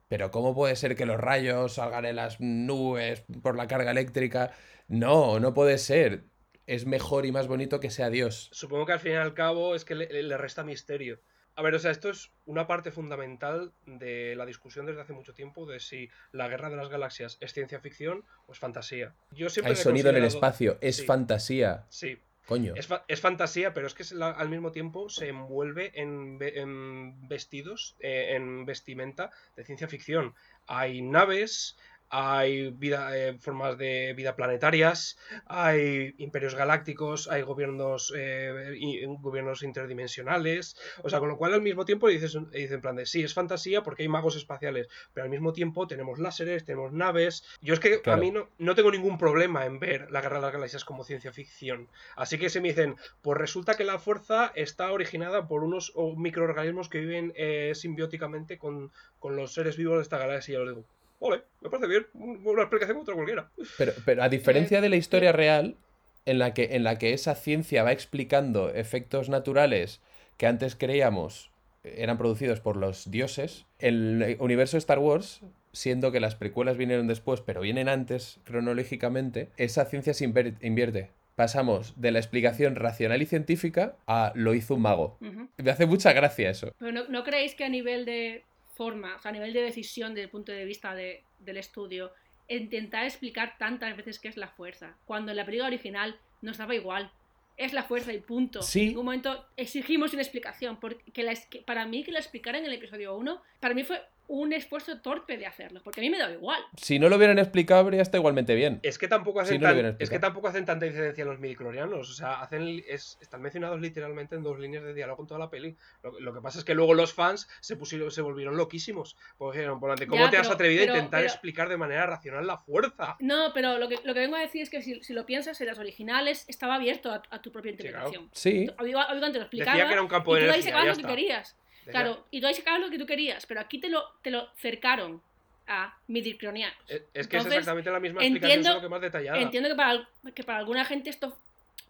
Pero ¿cómo puede ser que los rayos salgan en las nubes por la carga eléctrica? No, no puede ser. Es mejor y más bonito que sea Dios. Supongo que al fin y al cabo es que le resta misterio. A ver, o sea, esto es una parte fundamental de la discusión desde hace mucho tiempo de si la guerra de las galaxias es ciencia ficción o es fantasía. Yo siempre Hay sonido en el espacio, es Sí. fantasía. Sí, Coño. Es, fa- es fantasía, pero es que es la- al mismo tiempo se envuelve en, ve- en vestidos, eh, en vestimenta de ciencia ficción. Hay naves, hay vida, eh, formas de vida planetarias, hay imperios galácticos, hay gobiernos, eh, y- gobiernos interdimensionales. O sea, con lo cual al mismo tiempo dices, dices en plan de sí, es fantasía porque hay magos espaciales, pero al mismo tiempo tenemos láseres, tenemos naves. Yo es que Claro. a mí no, no tengo ningún problema en ver la Guerra de las Galaxias como ciencia ficción. Así que se me dicen, pues resulta que la fuerza está originada por unos microorganismos que viven eh, simbióticamente con, con los seres vivos de esta galaxia. Y yo les digo, vale, me parece bien, un- una explicación otra cualquiera. Pero, pero a diferencia Eh, de la historia real, en la, que, en la que esa ciencia va explicando efectos naturales que antes creíamos eran producidos por los dioses, el universo de Star Wars, siendo que las precuelas vinieron después, pero vienen antes cronológicamente, esa ciencia se invierte. Pasamos de la explicación racional y científica a lo hizo un mago. Me hace mucha gracia eso. Pero no, ¿no creéis que a nivel de forma, o sea, a nivel de decisión desde el punto de vista de- del estudio, intentar explicar tantas veces qué es la fuerza, cuando en la película original nos daba igual? Es la fuerza y punto. Sí. En ningún momento exigimos una explicación. Porque la que para mí que la explicaran en el episodio 1, para mí fue un esfuerzo torpe de hacerlo, porque a mí me daba igual. Si no lo hubieran explicado, habría estado igualmente bien. Es que tampoco hacen, Sí, no tan- es que tampoco hacen tanta incidencia en los midiclorianos. O sea, hacen, es- están mencionados literalmente en dos líneas de diálogo en toda la peli. Lo, lo que pasa es que luego los fans se pusieron, se volvieron loquísimos. Porque dijeron, por delante, ¿cómo Ya, te has pero- atrevido pero- a intentar pero- explicar de manera racional la fuerza? No, pero lo que, lo que vengo a decir es que si, si lo piensas, en las originales estaba abierto a, a tu propia claro. interpretación. Sí, lo explicaba Decía que era un campo y tú de ahí energía, lo que querías. Claro, y tú ahí sacabas lo que tú querías, pero aquí te lo, te lo cercaron a midiclonianos. Es, es que es exactamente la misma explicación, entiendo- solo que más detallada. Entiendo que para, que para alguna gente esto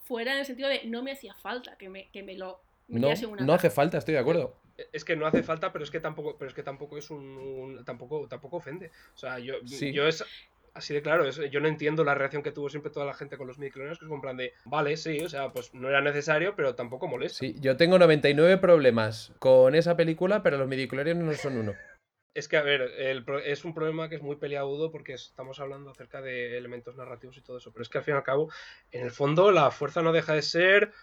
fuera en el sentido de no me hacía falta que me, que me lo no, metiese en una no hace falta, estoy de acuerdo. Es que no hace falta, pero es que tampoco, pero es que tampoco es un, un- tampoco, tampoco ofende. O sea, yo, Sí. yo es así de claro, es- yo no entiendo la reacción que tuvo siempre toda la gente con los midiclorianos, que es en plan de, vale, sí, o sea, pues no era necesario, pero tampoco molesta. Sí, yo tengo 99 problemas con esa película, pero los midichlorianos no son uno. Es que, a ver, el es un problema que es muy peleagudo porque estamos hablando acerca de elementos narrativos y todo eso, pero es que al fin y al cabo, en el fondo, la fuerza no deja de ser...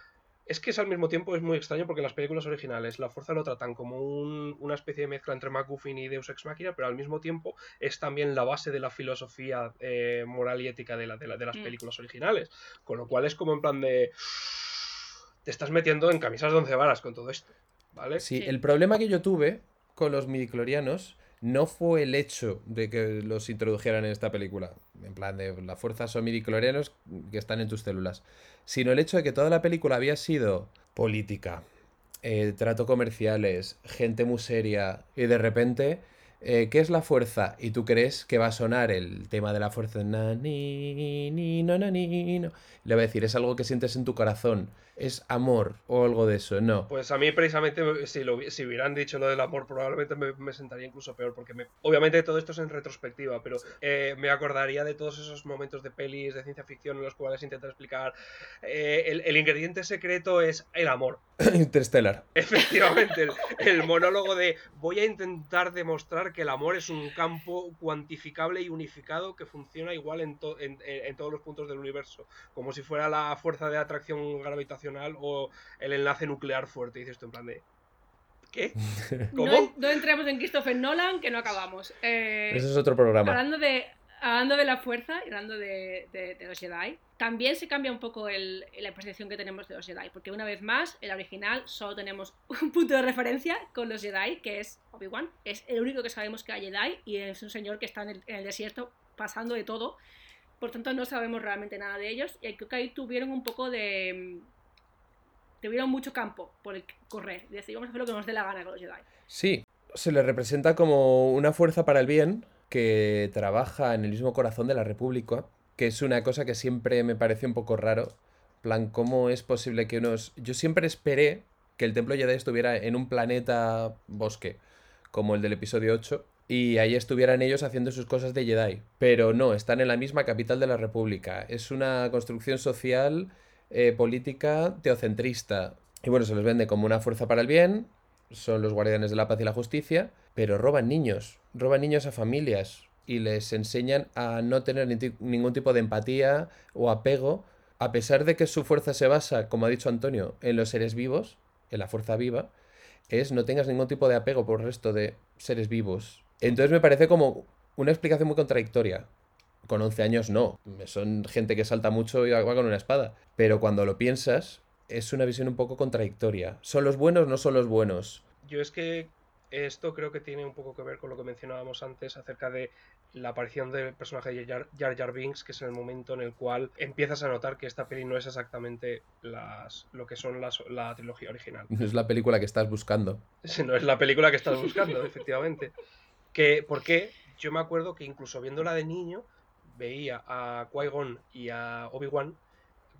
Es que es al mismo tiempo es muy extraño porque en las películas originales la fuerza lo tratan como un- una especie de mezcla entre MacGuffin y Deus Ex Machina, pero al mismo tiempo es también la base de la filosofía eh, moral y ética de, la- de la- de las Mm. películas originales. Con lo cual es como en plan de... Te estás metiendo en camisas de once varas con todo esto. ¿vale? Sí, Sí. el problema que yo tuve con los midiclorianos no fue el hecho de que los introdujeran en esta película, en plan de la fuerza son midiclorianos que están en tus células, sino el hecho de que toda la película había sido política, eh, trato comerciales, gente muy seria, y de repente, eh, ¿qué es la fuerza? Y tú crees que va a sonar el tema de la fuerza, na, ni, ni, no, na, ni, no. Le va a decir, es algo que sientes en tu corazón, es amor o algo de eso, no. Pues a mí precisamente si, lo, si hubieran dicho lo del amor probablemente me, me sentaría incluso peor porque me, obviamente todo esto es en retrospectiva pero eh, me acordaría de todos esos momentos de pelis de ciencia ficción en los cuales intentan explicar eh, el, el ingrediente secreto es el amor Interstellar. efectivamente el, el monólogo de voy a intentar demostrar que el amor es un campo cuantificable y unificado que funciona igual en, to- en- en- en todos los puntos del universo como si fuera la fuerza de atracción gravitacional o el enlace nuclear fuerte y dices tú en plan de ¿qué? ¿Cómo? No, no entremos en Christopher Nolan, que no acabamos. Eh, Ese es otro programa. hablando, de, hablando de la fuerza y hablando de, de- de los Jedi, también se cambia un poco el- la percepción que tenemos de los Jedi, porque una vez más, en la original solo tenemos un punto de referencia con los Jedi, que es Obi-Wan. Es el único que sabemos que hay Jedi y es un señor que está en el, en el desierto pasando de todo. Por tanto, no sabemos realmente nada de ellos. Y creo que ahí tuvieron un poco de. Tuvieron mucho campo por el correr. Y decir, vamos a hacer lo que nos dé la gana con los Jedi. Sí, se le representa como una fuerza para el bien que trabaja en el mismo corazón de la República, que es una cosa que siempre me parece un poco raro. plan, ¿cómo es posible que unos... Yo siempre esperé que el Templo Jedi estuviera en un planeta bosque, como el del episodio 8, y ahí estuvieran ellos haciendo sus cosas de Jedi. Pero no, están en la misma capital de la República. Es una construcción social, eh, política, teocentrista. Y bueno, se los vende como una fuerza para el bien, son los guardianes de la paz y la justicia, pero roban niños, roban niños a familias y les enseñan a no tener ningún tipo de empatía o apego, a pesar de que su fuerza se basa, como ha dicho Antonio, en los seres vivos, en la fuerza viva, es no tengas ningún tipo de apego por el resto de seres vivos. Entonces me parece como una explicación muy contradictoria. Con 11 años no, son gente que salta mucho y va con una espada, pero cuando lo piensas es una visión un poco contradictoria. ¿Son los buenos no son los buenos? Yo es que esto creo que tiene un poco que ver con lo que mencionábamos antes acerca de la aparición del personaje de Jar Jar, Jar Binks, que es el momento en el cual empiezas a notar que esta peli no es exactamente las, lo que son las, la trilogía original. No es la película que estás buscando. No es la película que estás buscando, efectivamente. Que, ¿Por qué? Yo me acuerdo que incluso viéndola de niño, veía a Qui-Gon y a Obi-Wan,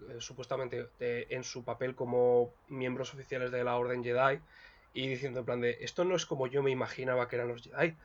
eh, supuestamente eh, en su papel como miembros oficiales de la Orden Jedi, y diciendo en plan de, esto no es como yo me imaginaba que eran los Jedi.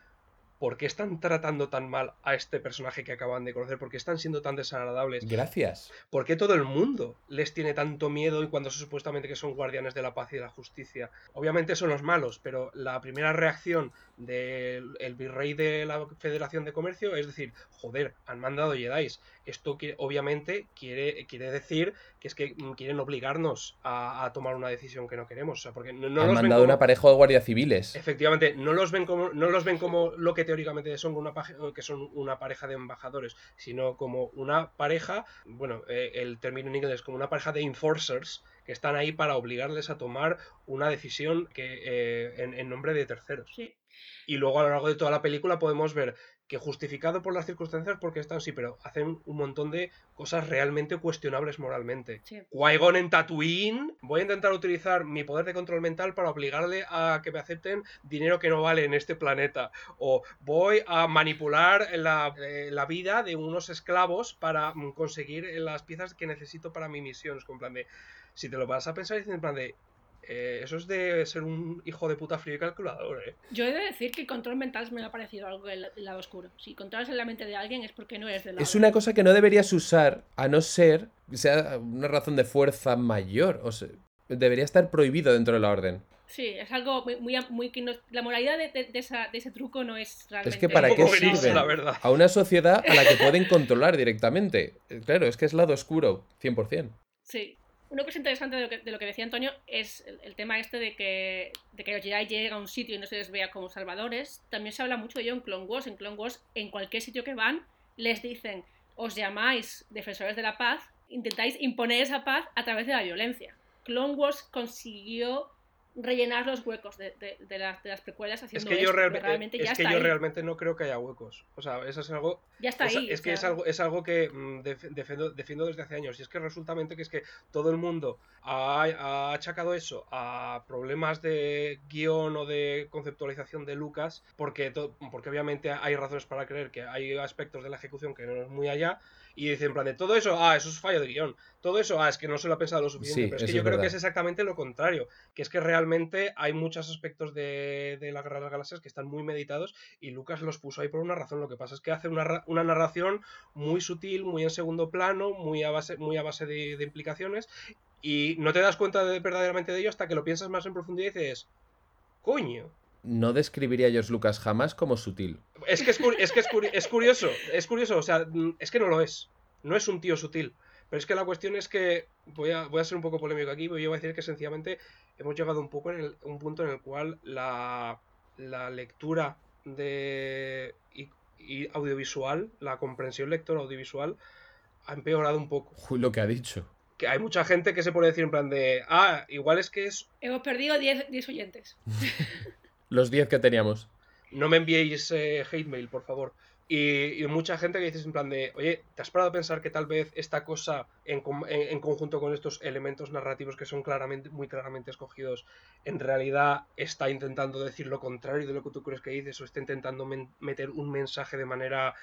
¿Por qué están tratando tan mal a este personaje que acaban de conocer? ¿Por qué están siendo tan desagradables? Gracias. ¿Por qué todo el mundo les tiene tanto miedo y cuando supuestamente que son guardianes de la paz y de la justicia? Obviamente son los malos, pero la primera reacción del el virrey de la Federación de Comercio es decir, joder, han mandado Jedi. Esto que, obviamente quiere, quiere decir que es que mm, quieren obligarnos a, a tomar una decisión que no queremos. O sea, porque no, no Han los ven mandado como- una pareja de guardias civiles. Efectivamente, no los ven como no los ven como lo que teóricamente son una que son una pareja de embajadores, sino como una pareja, bueno, eh, el término en inglés como una pareja de enforcers que están ahí para obligarles a tomar una decisión que eh, en, en nombre de terceros. Sí. Y luego a lo largo de toda la película podemos ver que justificado por las circunstancias porque están sí, pero hacen un montón de cosas realmente cuestionables moralmente. Sí. Qui-Gon en Tatooine. Voy a intentar utilizar mi poder de control mental para obligarle a que me acepten dinero que no vale en este planeta. O voy a manipular la, eh, la vida de unos esclavos para mm, conseguir las piezas que necesito para mi misión. Es como en plan de. Si te lo vas a pensar, dices en plan de. Eh, eso es de ser un hijo de puta frío y calculador, ¿eh? Yo he de decir que el control mental me ha parecido algo del lado oscuro. Si controlas en la mente de alguien es porque no eres del lado. Es una cosa que no deberías usar a no ser que sea una razón de fuerza mayor. O sea, debería estar prohibido dentro de la orden. Sí, es algo muy, muy, muy que no- la moralidad de, de- de esa- de ese truco no es realmente. Es que para qué verdad. a una sociedad a la que pueden controlar directamente. Eh, Claro, es que es lado oscuro, 100%. Sí. Una cosa interesante de lo que, decía Antonio es el, tema este de que, de que los Jedi lleguen a un sitio y no se les vea como salvadores. También se habla mucho de ello en Clone Wars. En Clone Wars, en cualquier sitio que van, les dicen, os llamáis defensores de la paz, intentáis imponer esa paz a través de la violencia. Clone Wars consiguió rellenar los huecos de, de- de las, de las precuelas Es haciendo que, yo, esto, pero realmente es ya que está yo ahí. realmente no creo que haya huecos. O sea, eso es algo Ya está ahí. es que es algo, es algo que mm, def- defiendo, defiendo desde hace años. Y es que resultamente que es que todo el mundo ha, ha achacado eso a problemas de guion o de conceptualización de Lucas, porque, to- porque obviamente hay razones para creer que hay aspectos de la ejecución que no es muy allá. Y dicen, en plan de todo eso, ah, eso es fallo de guion. Todo eso, ah, es que no se lo ha pensado lo suficiente. Sí, Pero es que yo es creo que es exactamente lo contrario. Que es que realmente hay muchos aspectos de, de la Guerra de las Galaxias que están muy meditados y Lucas los puso ahí por una razón. Lo que pasa es que hace una, una narración muy sutil, muy en segundo plano, muy a base, muy a base de, de implicaciones y no te das cuenta de, verdaderamente de ello hasta que lo piensas más en profundidad y dices, coño. No describiría a George Lucas jamás como sutil. Es que es, curi- es, que es, curi- es curioso, es curioso, o sea, es que no lo es. No es un tío sutil. Pero es que la cuestión es que, voy a, voy a ser un poco polémico aquí, pero yo voy a decir que sencillamente hemos llegado un poco en el- un punto en el cual la, la lectura de y, y audiovisual, la comprensión lectora audiovisual, ha empeorado un poco. Uy, lo que ha dicho. Que hay mucha gente que se puede decir en plan de, ah, igual es que es, Hemos perdido 10 10 oyentes. Los 10 que teníamos. no me enviéis eh, hate mail, por favor. Y, mucha gente que dices en plan de, oye, ¿te has parado a pensar que tal vez esta cosa en, conjunto con estos elementos narrativos que son claramente, muy claramente escogidos, en realidad está intentando decir lo contrario de lo que tú crees que dices o está intentando meter un mensaje de manera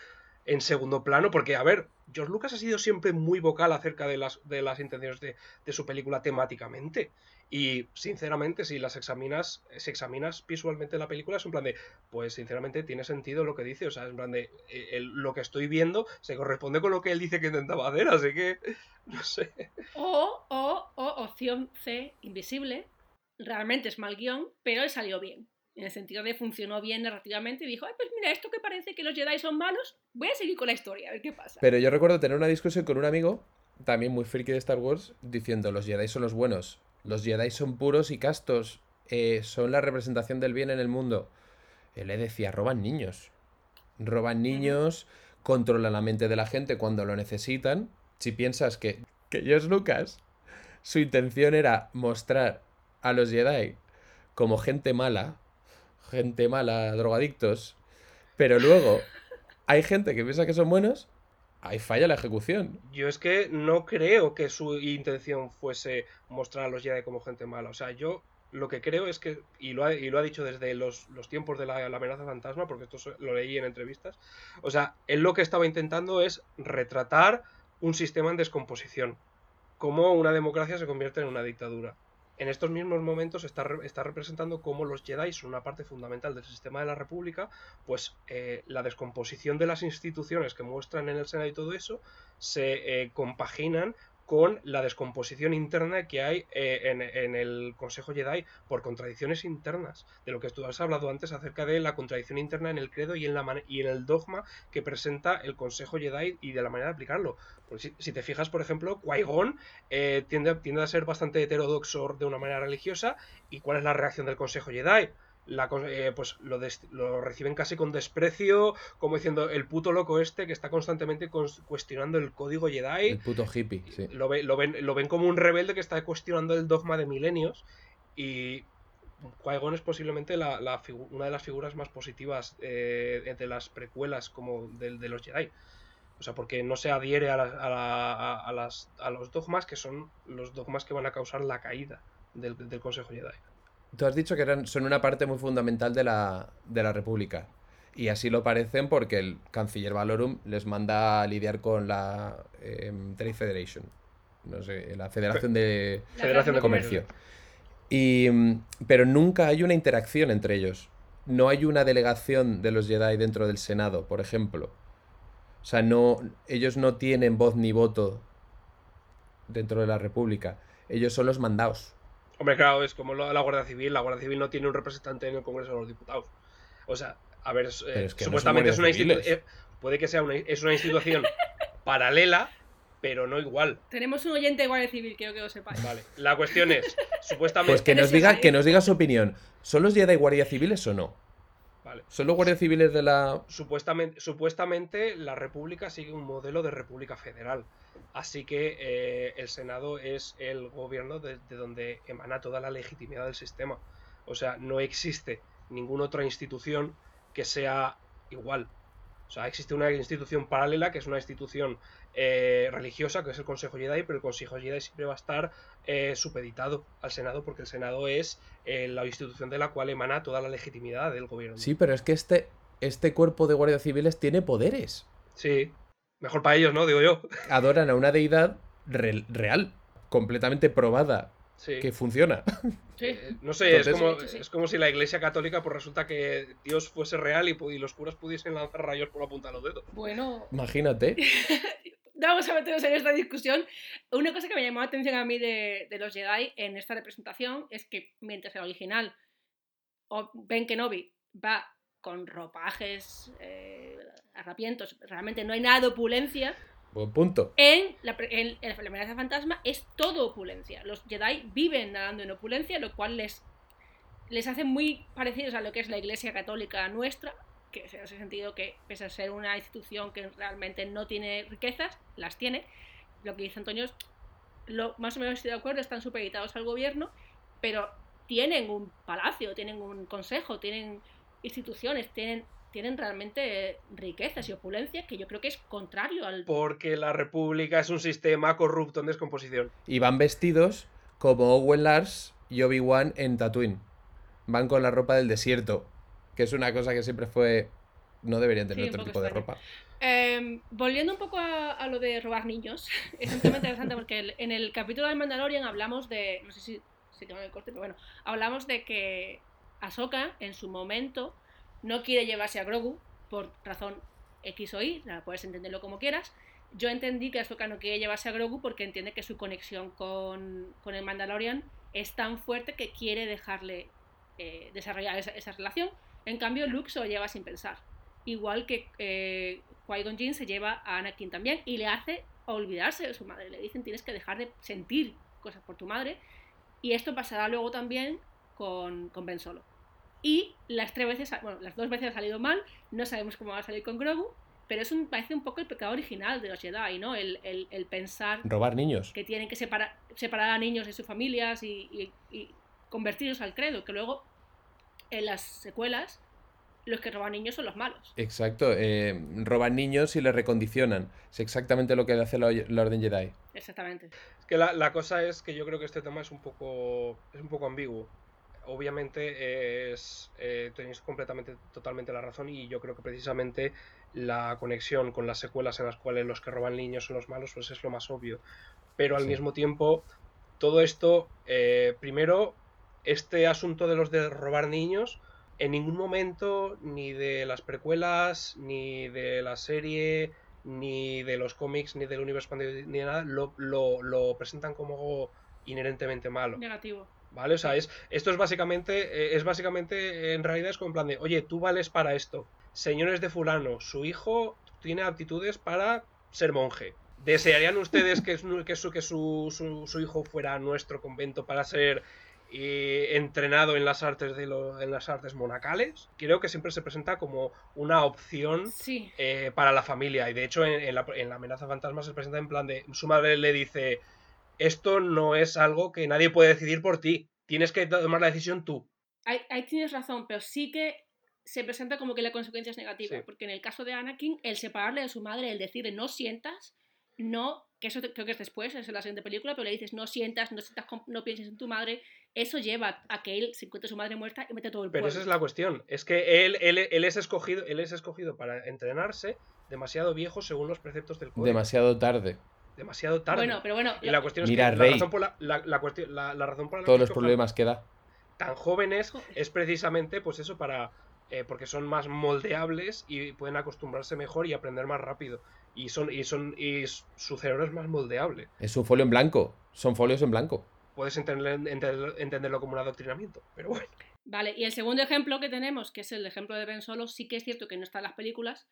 en segundo plano? Porque, a ver, George Lucas ha sido siempre muy vocal acerca de las, intenciones de su película temáticamente. Y sinceramente, si las examinas, si examinas visualmente la película, es un plan de, pues sinceramente tiene sentido lo que dice. O sea, es en plan de, eh, el- lo que estoy viendo se corresponde con lo que él dice que intentaba hacer, así que, no sé. O, o, o opción C, invisible. Realmente es mal guion, pero le salió bien. En el sentido de funcionó bien narrativamente y dijo, Ay, pues mira, esto que parece que los Jedi son malos, voy a seguir con la historia, a ver qué pasa. Pero yo recuerdo tener una discusión con un amigo, también muy friki de Star Wars, diciendo los Jedi son los buenos, los Jedi son puros y castos, eh, son la representación del bien en el mundo. Él le decía, roban niños. Roban niños, controlan la mente de la gente cuando lo necesitan. Si piensas que, que George Lucas, su intención era mostrar a los Jedi como gente mala, gente mala, drogadictos, pero luego hay gente que piensa que son buenos, ahí falla la ejecución. Yo es que no creo que su intención fuese mostrar a los Jedi como gente mala. O sea, yo lo que creo es que, y lo ha, y lo ha dicho desde los, los tiempos de la, amenaza fantasma, porque esto lo leí en entrevistas, o sea, él lo que estaba intentando es retratar un sistema en descomposición, cómo una democracia se convierte en una dictadura. En estos mismos momentos está, está representando cómo los Jedi son una parte fundamental del sistema de la República, pues eh, la descomposición de las instituciones que muestran en el Senado y todo eso se eh, compaginan con la descomposición interna que hay eh, en, el Consejo Jedi por contradicciones internas, de lo que tú has hablado antes acerca de la contradicción interna en el credo y en, la y en el dogma que presenta el Consejo Jedi y de la manera de aplicarlo. Si, si te fijas, por ejemplo, Qui-Gon eh, tiende, tiende a ser bastante heterodoxo de una manera religiosa, ¿y cuál es la reacción del Consejo Jedi? La, eh, pues lo, des- lo reciben casi con desprecio, como diciendo el puto loco este que está constantemente cons- cuestionando el código Jedi. El puto hippie, sí. Lo, ve- lo ven, lo ven como un rebelde que está cuestionando el dogma de milenios y Qui-Gon es posiblemente la, una de las figuras más positivas eh, entre las precuelas como del- de, los Jedi. O sea, porque no se adhiere a, la- a la- a las, a los dogmas que son los dogmas que van a causar la caída del, del Consejo Jedi. Tú has dicho que eran, son una parte muy fundamental de la, de la República. Y así lo parecen porque el canciller Valorum les manda a lidiar con la em, Trade Federation. No sé, la Federación de La Federación de Comercio. Y, mm, pero nunca hay una interacción entre ellos. No hay una delegación de los Jedi dentro del Senado, por ejemplo. O sea, no, ellos no tienen voz ni voto dentro de la República. Ellos son los mandados. Hombre, claro, es como lo- la Guardia Civil. La Guardia Civil no tiene un representante en el Congreso de los Diputados. O sea, a ver, eh, Pero es que no son supuestamente es una institución. Puede que sea una, es una institución paralela, pero no igual. Tenemos un oyente de Guardia Civil, quiero que lo sepáis. Vale. La cuestión es, supuestamente. Pues que nos, diga, que nos diga su opinión. ¿Son los Jedi guardia civiles o no? Vale. Son los guardias civiles de la. Supuestamente, supuestamente la República sigue un modelo de República Federal. Así que eh, el Senado es el gobierno de, de donde emana toda la legitimidad del sistema. O sea, no existe ninguna otra institución que sea igual. O sea, existe una institución paralela que es una institución eh, religiosa, que es el Consejo Jedi, pero el Consejo Jedi siempre va a estar eh, supeditado al Senado porque el Senado es la institución de la cual emana toda la legitimidad del gobierno. Sí, pero es que este, este cuerpo de guardias civiles tiene poderes. Sí. Mejor para ellos, ¿no? Digo yo. Adoran a una deidad re- real, completamente probada, Sí. que funciona. Sí. Eh, no sé, es, como, Sí, sí, sí. es como si la iglesia católica pues resulta que Dios fuese real y, los curas pudiesen lanzar rayos por la punta de los dedos. Bueno, Imagínate. vamos a meternos en esta discusión. Una cosa que me llamó la atención a mí de, de los Jedi en esta representación es que mientras el original o- Ben Kenobi va con ropajes, eh, arrapientos, realmente no hay nada de opulencia, Buen punto. en la, en, en la amenaza fantasma es todo opulencia. Los Jedi viven nadando en opulencia, lo cual les, les hace muy parecidos a lo que es la Iglesia Católica nuestra, que en ese sentido que, pese a ser una institución que realmente no tiene riquezas, las tiene. Lo que dice Antonio es, lo, más o menos estoy de acuerdo, están supeditados al gobierno, pero tienen un palacio, tienen un consejo, tienen instituciones, tienen, tienen realmente riquezas y opulencia que yo creo que es contrario al Porque la República es un sistema corrupto en descomposición. Y van vestidos como Owen Lars y Obi-Wan en Tatooine. Van con la ropa del desierto, que es una cosa que siempre fue... No deberían tener Sí, otro tipo de ropa. Eh, volviendo un poco a, a lo de robar niños, es un tema interesante porque el- en el capítulo del Mandalorian hablamos de, no sé si se quedó en el corte, pero bueno, hablamos de que Ahsoka en su momento no quiere llevarse a Grogu por razón X o Y, puedes entenderlo como quieras. Yo entendí que Ahsoka no quiere llevarse a Grogu porque entiende que su conexión con, con el Mandalorian es tan fuerte que quiere dejarle eh, desarrollar esa, esa relación. En cambio, Luke se lo lleva sin pensar igual que eh, Qui-Gon Jinn se lleva a Anakin también y le hace olvidarse de su madre. Le dicen tienes que dejar de sentir cosas por tu madre. Y esto pasará luego también con, con Ben Solo. Y las tres veces, bueno, las dos veces ha salido mal, no sabemos cómo va a salir con Grogu, pero es un, parece un poco el pecado original de los Jedi, ¿no? El, el- el pensar Robar niños. que tienen que separar, separar a niños de sus familias y, y- y convertirlos al credo, que luego en las secuelas los que roban niños son los malos. Exacto. eh, roban niños y les recondicionan. Es exactamente lo que hace la, la Orden Jedi. Exactamente. Es que la, la cosa es que yo creo que este tema es un poco, es un poco ambiguo. Obviamente es, eh, tenéis completamente, totalmente la razón y yo creo que precisamente la conexión con las secuelas en las cuales los que roban niños son los malos, pues es lo más obvio. Pero al Sí. mismo tiempo, todo esto, eh, primero, este asunto de los de robar niños, en ningún momento, ni de las precuelas, ni de la serie, ni de los cómics, ni del universo ni de nada, lo, lo- lo presentan como algo inherentemente malo. Negativo. ¿Vale? O sea, es, esto es básicamente, eh, es básicamente, eh, en realidad es como en plan de, oye, tú vales para esto. Señores de fulano, su hijo tiene aptitudes para ser monje. ¿Desearían ustedes que, su, que, su, que su, su- su hijo fuera a nuestro convento para ser eh, entrenado en las artes de lo- en las artes monacales? Creo que siempre se presenta como una opción Sí. eh, para la familia. Y de hecho, en, en la, en la amenaza fantasma se presenta en plan de. Su madre le dice: Esto no es algo que nadie puede decidir por ti. Tienes que tomar la decisión tú. Ahí, ahí tienes razón, pero sí que se presenta como que la consecuencia es negativa. Sí. Porque en el caso de Anakin, el separarle de su madre, el decirle no sientas, no, que eso creo que es después, es en la siguiente película, pero le dices no sientas, no, sientas no pienses en tu madre, eso lleva a que él se encuentre a su madre muerta y mete todo el Pero pueblo. esa es la cuestión. Es que él, él, él es escogido, él es escogido para entrenarse demasiado viejo según los preceptos del código. Demasiado tarde. Demasiado tarde. Bueno, pero bueno, y la cuestión Mira, es que la Rey. razón por la, la- la cuestión- la- la razón por la Todos que los problemas que da. tan jóvenes es precisamente pues eso para eh, porque son más moldeables y pueden acostumbrarse mejor y aprender más rápido y son y son y su cerebro es más moldeable Es un folio en blanco. Son folios en blanco. puedes entender- entenderlo, entenderlo como un adoctrinamiento pero bueno Vale, y el segundo ejemplo que tenemos, que es el ejemplo de Ben Solo, sí que es cierto que no está en las películas,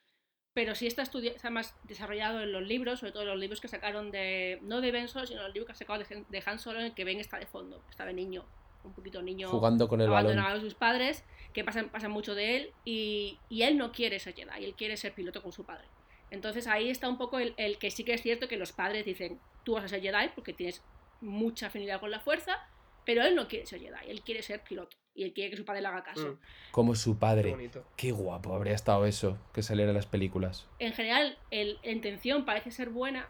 pero sí está, está más desarrollado en los libros, sobre todo en los libros que sacaron de, no de Ben Solo, sino los libros que sacaron de, Han- de Han Solo, en el que Ben está de fondo, está de niño, un poquito niño Jugando con el balón. abandonado de sus padres, que pasan, pasan mucho de él, y, y él no quiere ser Jedi, él quiere ser piloto con su padre. Entonces ahí está un poco el, el que sí que es cierto que los padres dicen, tú vas a ser Jedi porque tienes mucha afinidad con la fuerza, pero él no quiere ser Jedi, él quiere ser piloto, y él quiere que su padre le haga caso. Mm, Como su qué padre. bonito. Qué guapo habría estado eso, que saliera en las películas. En general, el- la intención parece ser buena,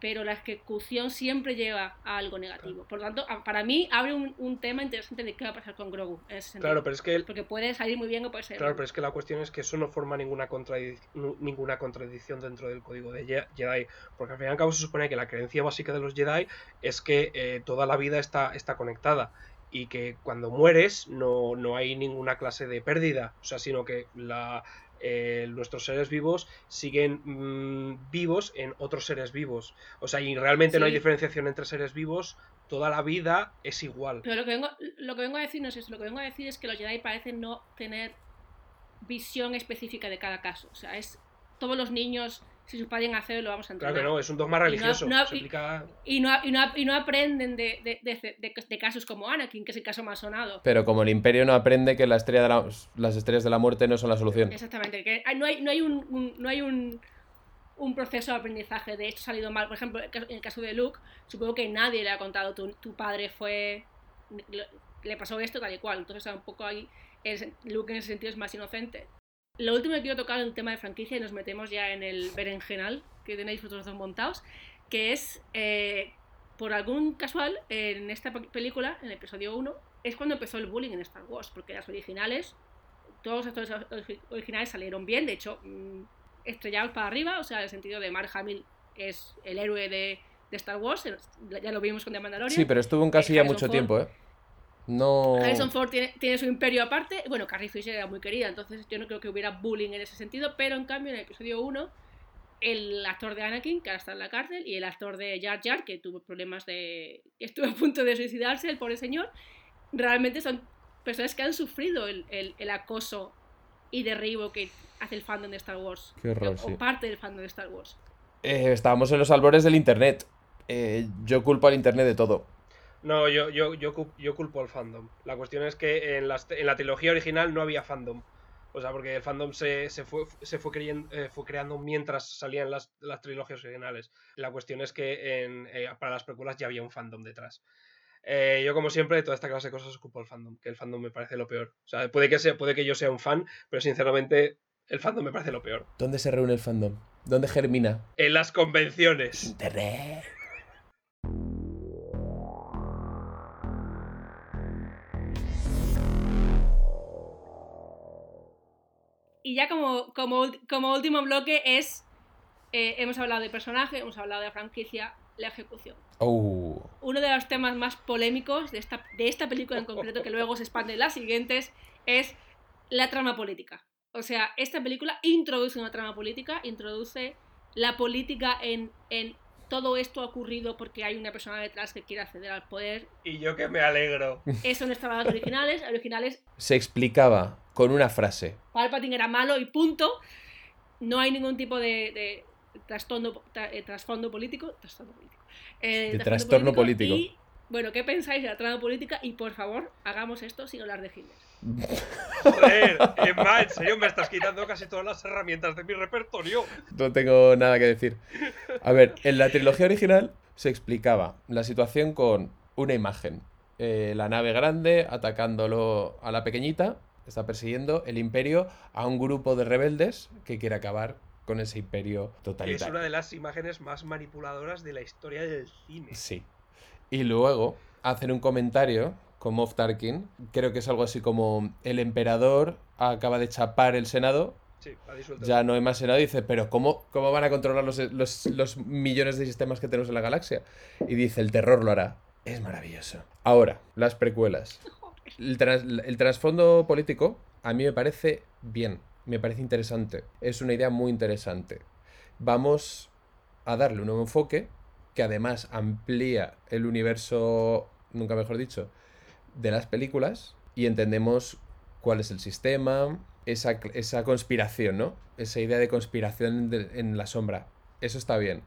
pero la ejecución siempre lleva a algo negativo. Por lo tanto, para mí abre un, un tema interesante de qué va a pasar con Grogu en ese sentido. Claro, pero es que el- Porque puede salir muy bien o puede ser Claro, pero es que la cuestión es que eso no forma ninguna, contradic- ninguna contradicción dentro del código de Je- Jedi, porque al fin y al cabo se supone que la creencia básica de los Jedi es que eh, toda la vida está, está conectada y que cuando mueres no, no hay ninguna clase de pérdida, o sea, sino que la, eh, nuestros seres vivos siguen mm, vivos en otros seres vivos. O sea, y realmente no hay diferenciación entre seres vivos, toda la vida es igual. Pero lo que, vengo, lo que vengo a decir no es eso, lo que vengo a decir es que los Jedi parecen no tener visión específica de cada caso. O sea, es todos los niños, si sus padres hacerlo, lo vamos a entrenar. Claro que no, es un dogma religioso. no- se y- aplica- Y no, y no, y no aprenden de, de, de- de- de casos como Anakin, que es el caso más sonado. Pero como el Imperio no aprende que la estrella de la- las estrellas de la muerte no son la solución. Exactamente, que no hay, no hay, un, un- no hay un, un proceso de aprendizaje de esto ha salido mal. Por ejemplo, en el caso- de Luke, supongo que nadie le ha contado tu, tu padre fue. le- le pasó esto tal y cual. Entonces, un poco ahí, es- Luke en ese sentido es más inocente. Lo último que quiero tocar es un tema de franquicia y nos metemos ya en el berenjenal que tenéis vosotros dos montados, que es, eh, por algún casual, en esta pe- película, en el episodio 1, es cuando empezó el bullying en Star Wars, porque las originales todos estos origi- originales salieron bien, de hecho, mm, estrellados para arriba, o sea, en el sentido de Mark Hamill es el héroe de, de Star Wars, ya lo vimos con The Mandalorian. Sí, pero estuvo en casilla Harrison mucho Ford. tiempo, ¿eh? No. Harrison Ford tiene, tiene su imperio aparte, bueno, Carrie Fisher era muy querida, entonces yo no creo que hubiera bullying en ese sentido, pero en cambio en el episodio 1, el actor de Anakin, que ahora está en la cárcel, y el actor de Jar Jar, que tuvo problemas de... que estuvo a punto de suicidarse, el pobre señor, realmente son personas que han sufrido el, el- el acoso y derribo que hace el fandom de Star Wars. Qué horror, o, sí. o parte del fandom de Star Wars. Eh, estábamos en los albores del internet. Eh, yo culpo al internet de todo. No, yo, yo, yo, cu- yo culpo al fandom. La cuestión es que en, las- en la trilogía original no había fandom. O sea, porque el fandom se, se fue, se fue, creyen- eh, fue creando mientras salían las, las trilogías originales. La cuestión es que en, eh, para las precuelas ya había un fandom detrás. Eh, yo, como siempre, de toda esta clase de cosas culpo al fandom, que el fandom me parece lo peor. O sea, puede que, sea, puede que yo sea un fan, pero sinceramente el fandom me parece lo peor. ¿Dónde se reúne el fandom? ¿Dónde germina? En las convenciones. Internet. Y ya como, como, como último bloque es, eh, hemos hablado de personaje, hemos hablado de la franquicia, la ejecución. Oh. Uno de los temas más polémicos de esta, de esta película en concreto, que luego se expande en las siguientes, es la trama política. O sea, esta película introduce una trama política, introduce la política en, en todo esto ha ocurrido porque hay una persona detrás que quiere acceder al poder. Y yo que me alegro. Eso no estaba en las originales. Las originales Se explicaba con una frase. Palpatine era malo y punto. No hay ningún tipo de, de trastorno, tra- eh, trasfondo político. Trastorno político. Eh, De trastorno político. Y, bueno, ¿qué pensáis de la trama política? Y por favor, hagamos esto sin hablar de Hitler. Joder, Emma, en serio me estás quitando casi todas las herramientas de mi repertorio. No tengo nada que decir. A ver, en la trilogía original se explicaba la situación con una imagen. Eh, la nave grande atacándolo a la pequeñita, está persiguiendo el imperio a un grupo de rebeldes que quiere acabar con ese imperio Que es totalitario. una de las imágenes más manipuladoras de la historia del cine. Sí. Y luego hacen un comentario con Moff Tarkin. Creo que es algo así como el emperador acaba de chapar el Senado. Sí, ha. Ya no hay más Senado. Y dice, pero ¿cómo, cómo van a controlar los, los- los millones de sistemas que tenemos en la galaxia? Y dice, el terror lo hará. Es maravilloso. Ahora, las precuelas. El, tras- el trasfondo político a mí me parece bien, me parece interesante. Es una idea muy interesante. Vamos a darle un nuevo enfoque que además amplía el universo, nunca mejor dicho, de las películas y entendemos cuál es el sistema, esa, esa conspiración, ¿no? Esa idea de conspiración en la sombra. Eso está bien.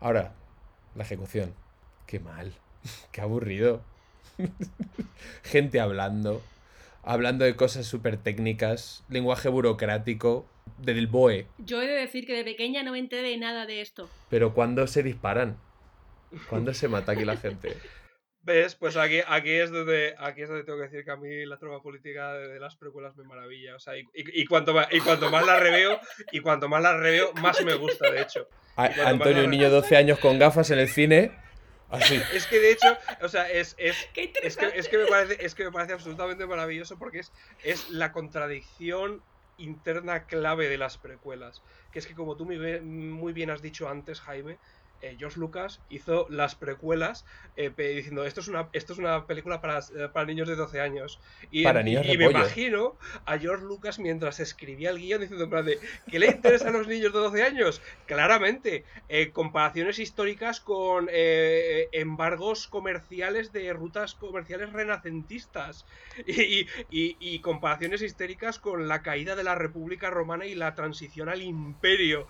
Ahora, la ejecución. Qué mal. Qué aburrido. Gente hablando, hablando de cosas súper técnicas, lenguaje burocrático, del BOE. Yo he de decir que de pequeña no me enteré de nada de esto. Pero ¿cuándo se disparan? ¿Cuándo se mata aquí la gente? ¿Ves? Pues aquí, aquí, es donde, aquí es donde tengo que decir que a mí la trama política de, de las precuelas me maravilla. O sea, y, y- y cuanto más, y cuanto más la reveo, y cuanto más la reveo, más me gusta, de hecho. A- Antonio, un niño de 12 años con gafas en el cine. Así. Es que de hecho, o sea, es, es, ¡Qué es, que, es, que me parece, es que me parece absolutamente maravilloso porque es, es la contradicción interna clave de las precuelas. Que es que como tú muy bien has dicho antes, Jaime, eh, George Lucas hizo las precuelas eh, diciendo esto es una esto es una película para, eh, para niños de 12 años y, Para niños y me imagino a George Lucas mientras escribía el guion diciendo en plan de ¿qué le interesa a los niños de 12 años? claramente eh, comparaciones históricas con embargos comerciales de rutas comerciales renacentistas y, y- comparaciones históricas con la caída de la República Romana y la transición al imperio.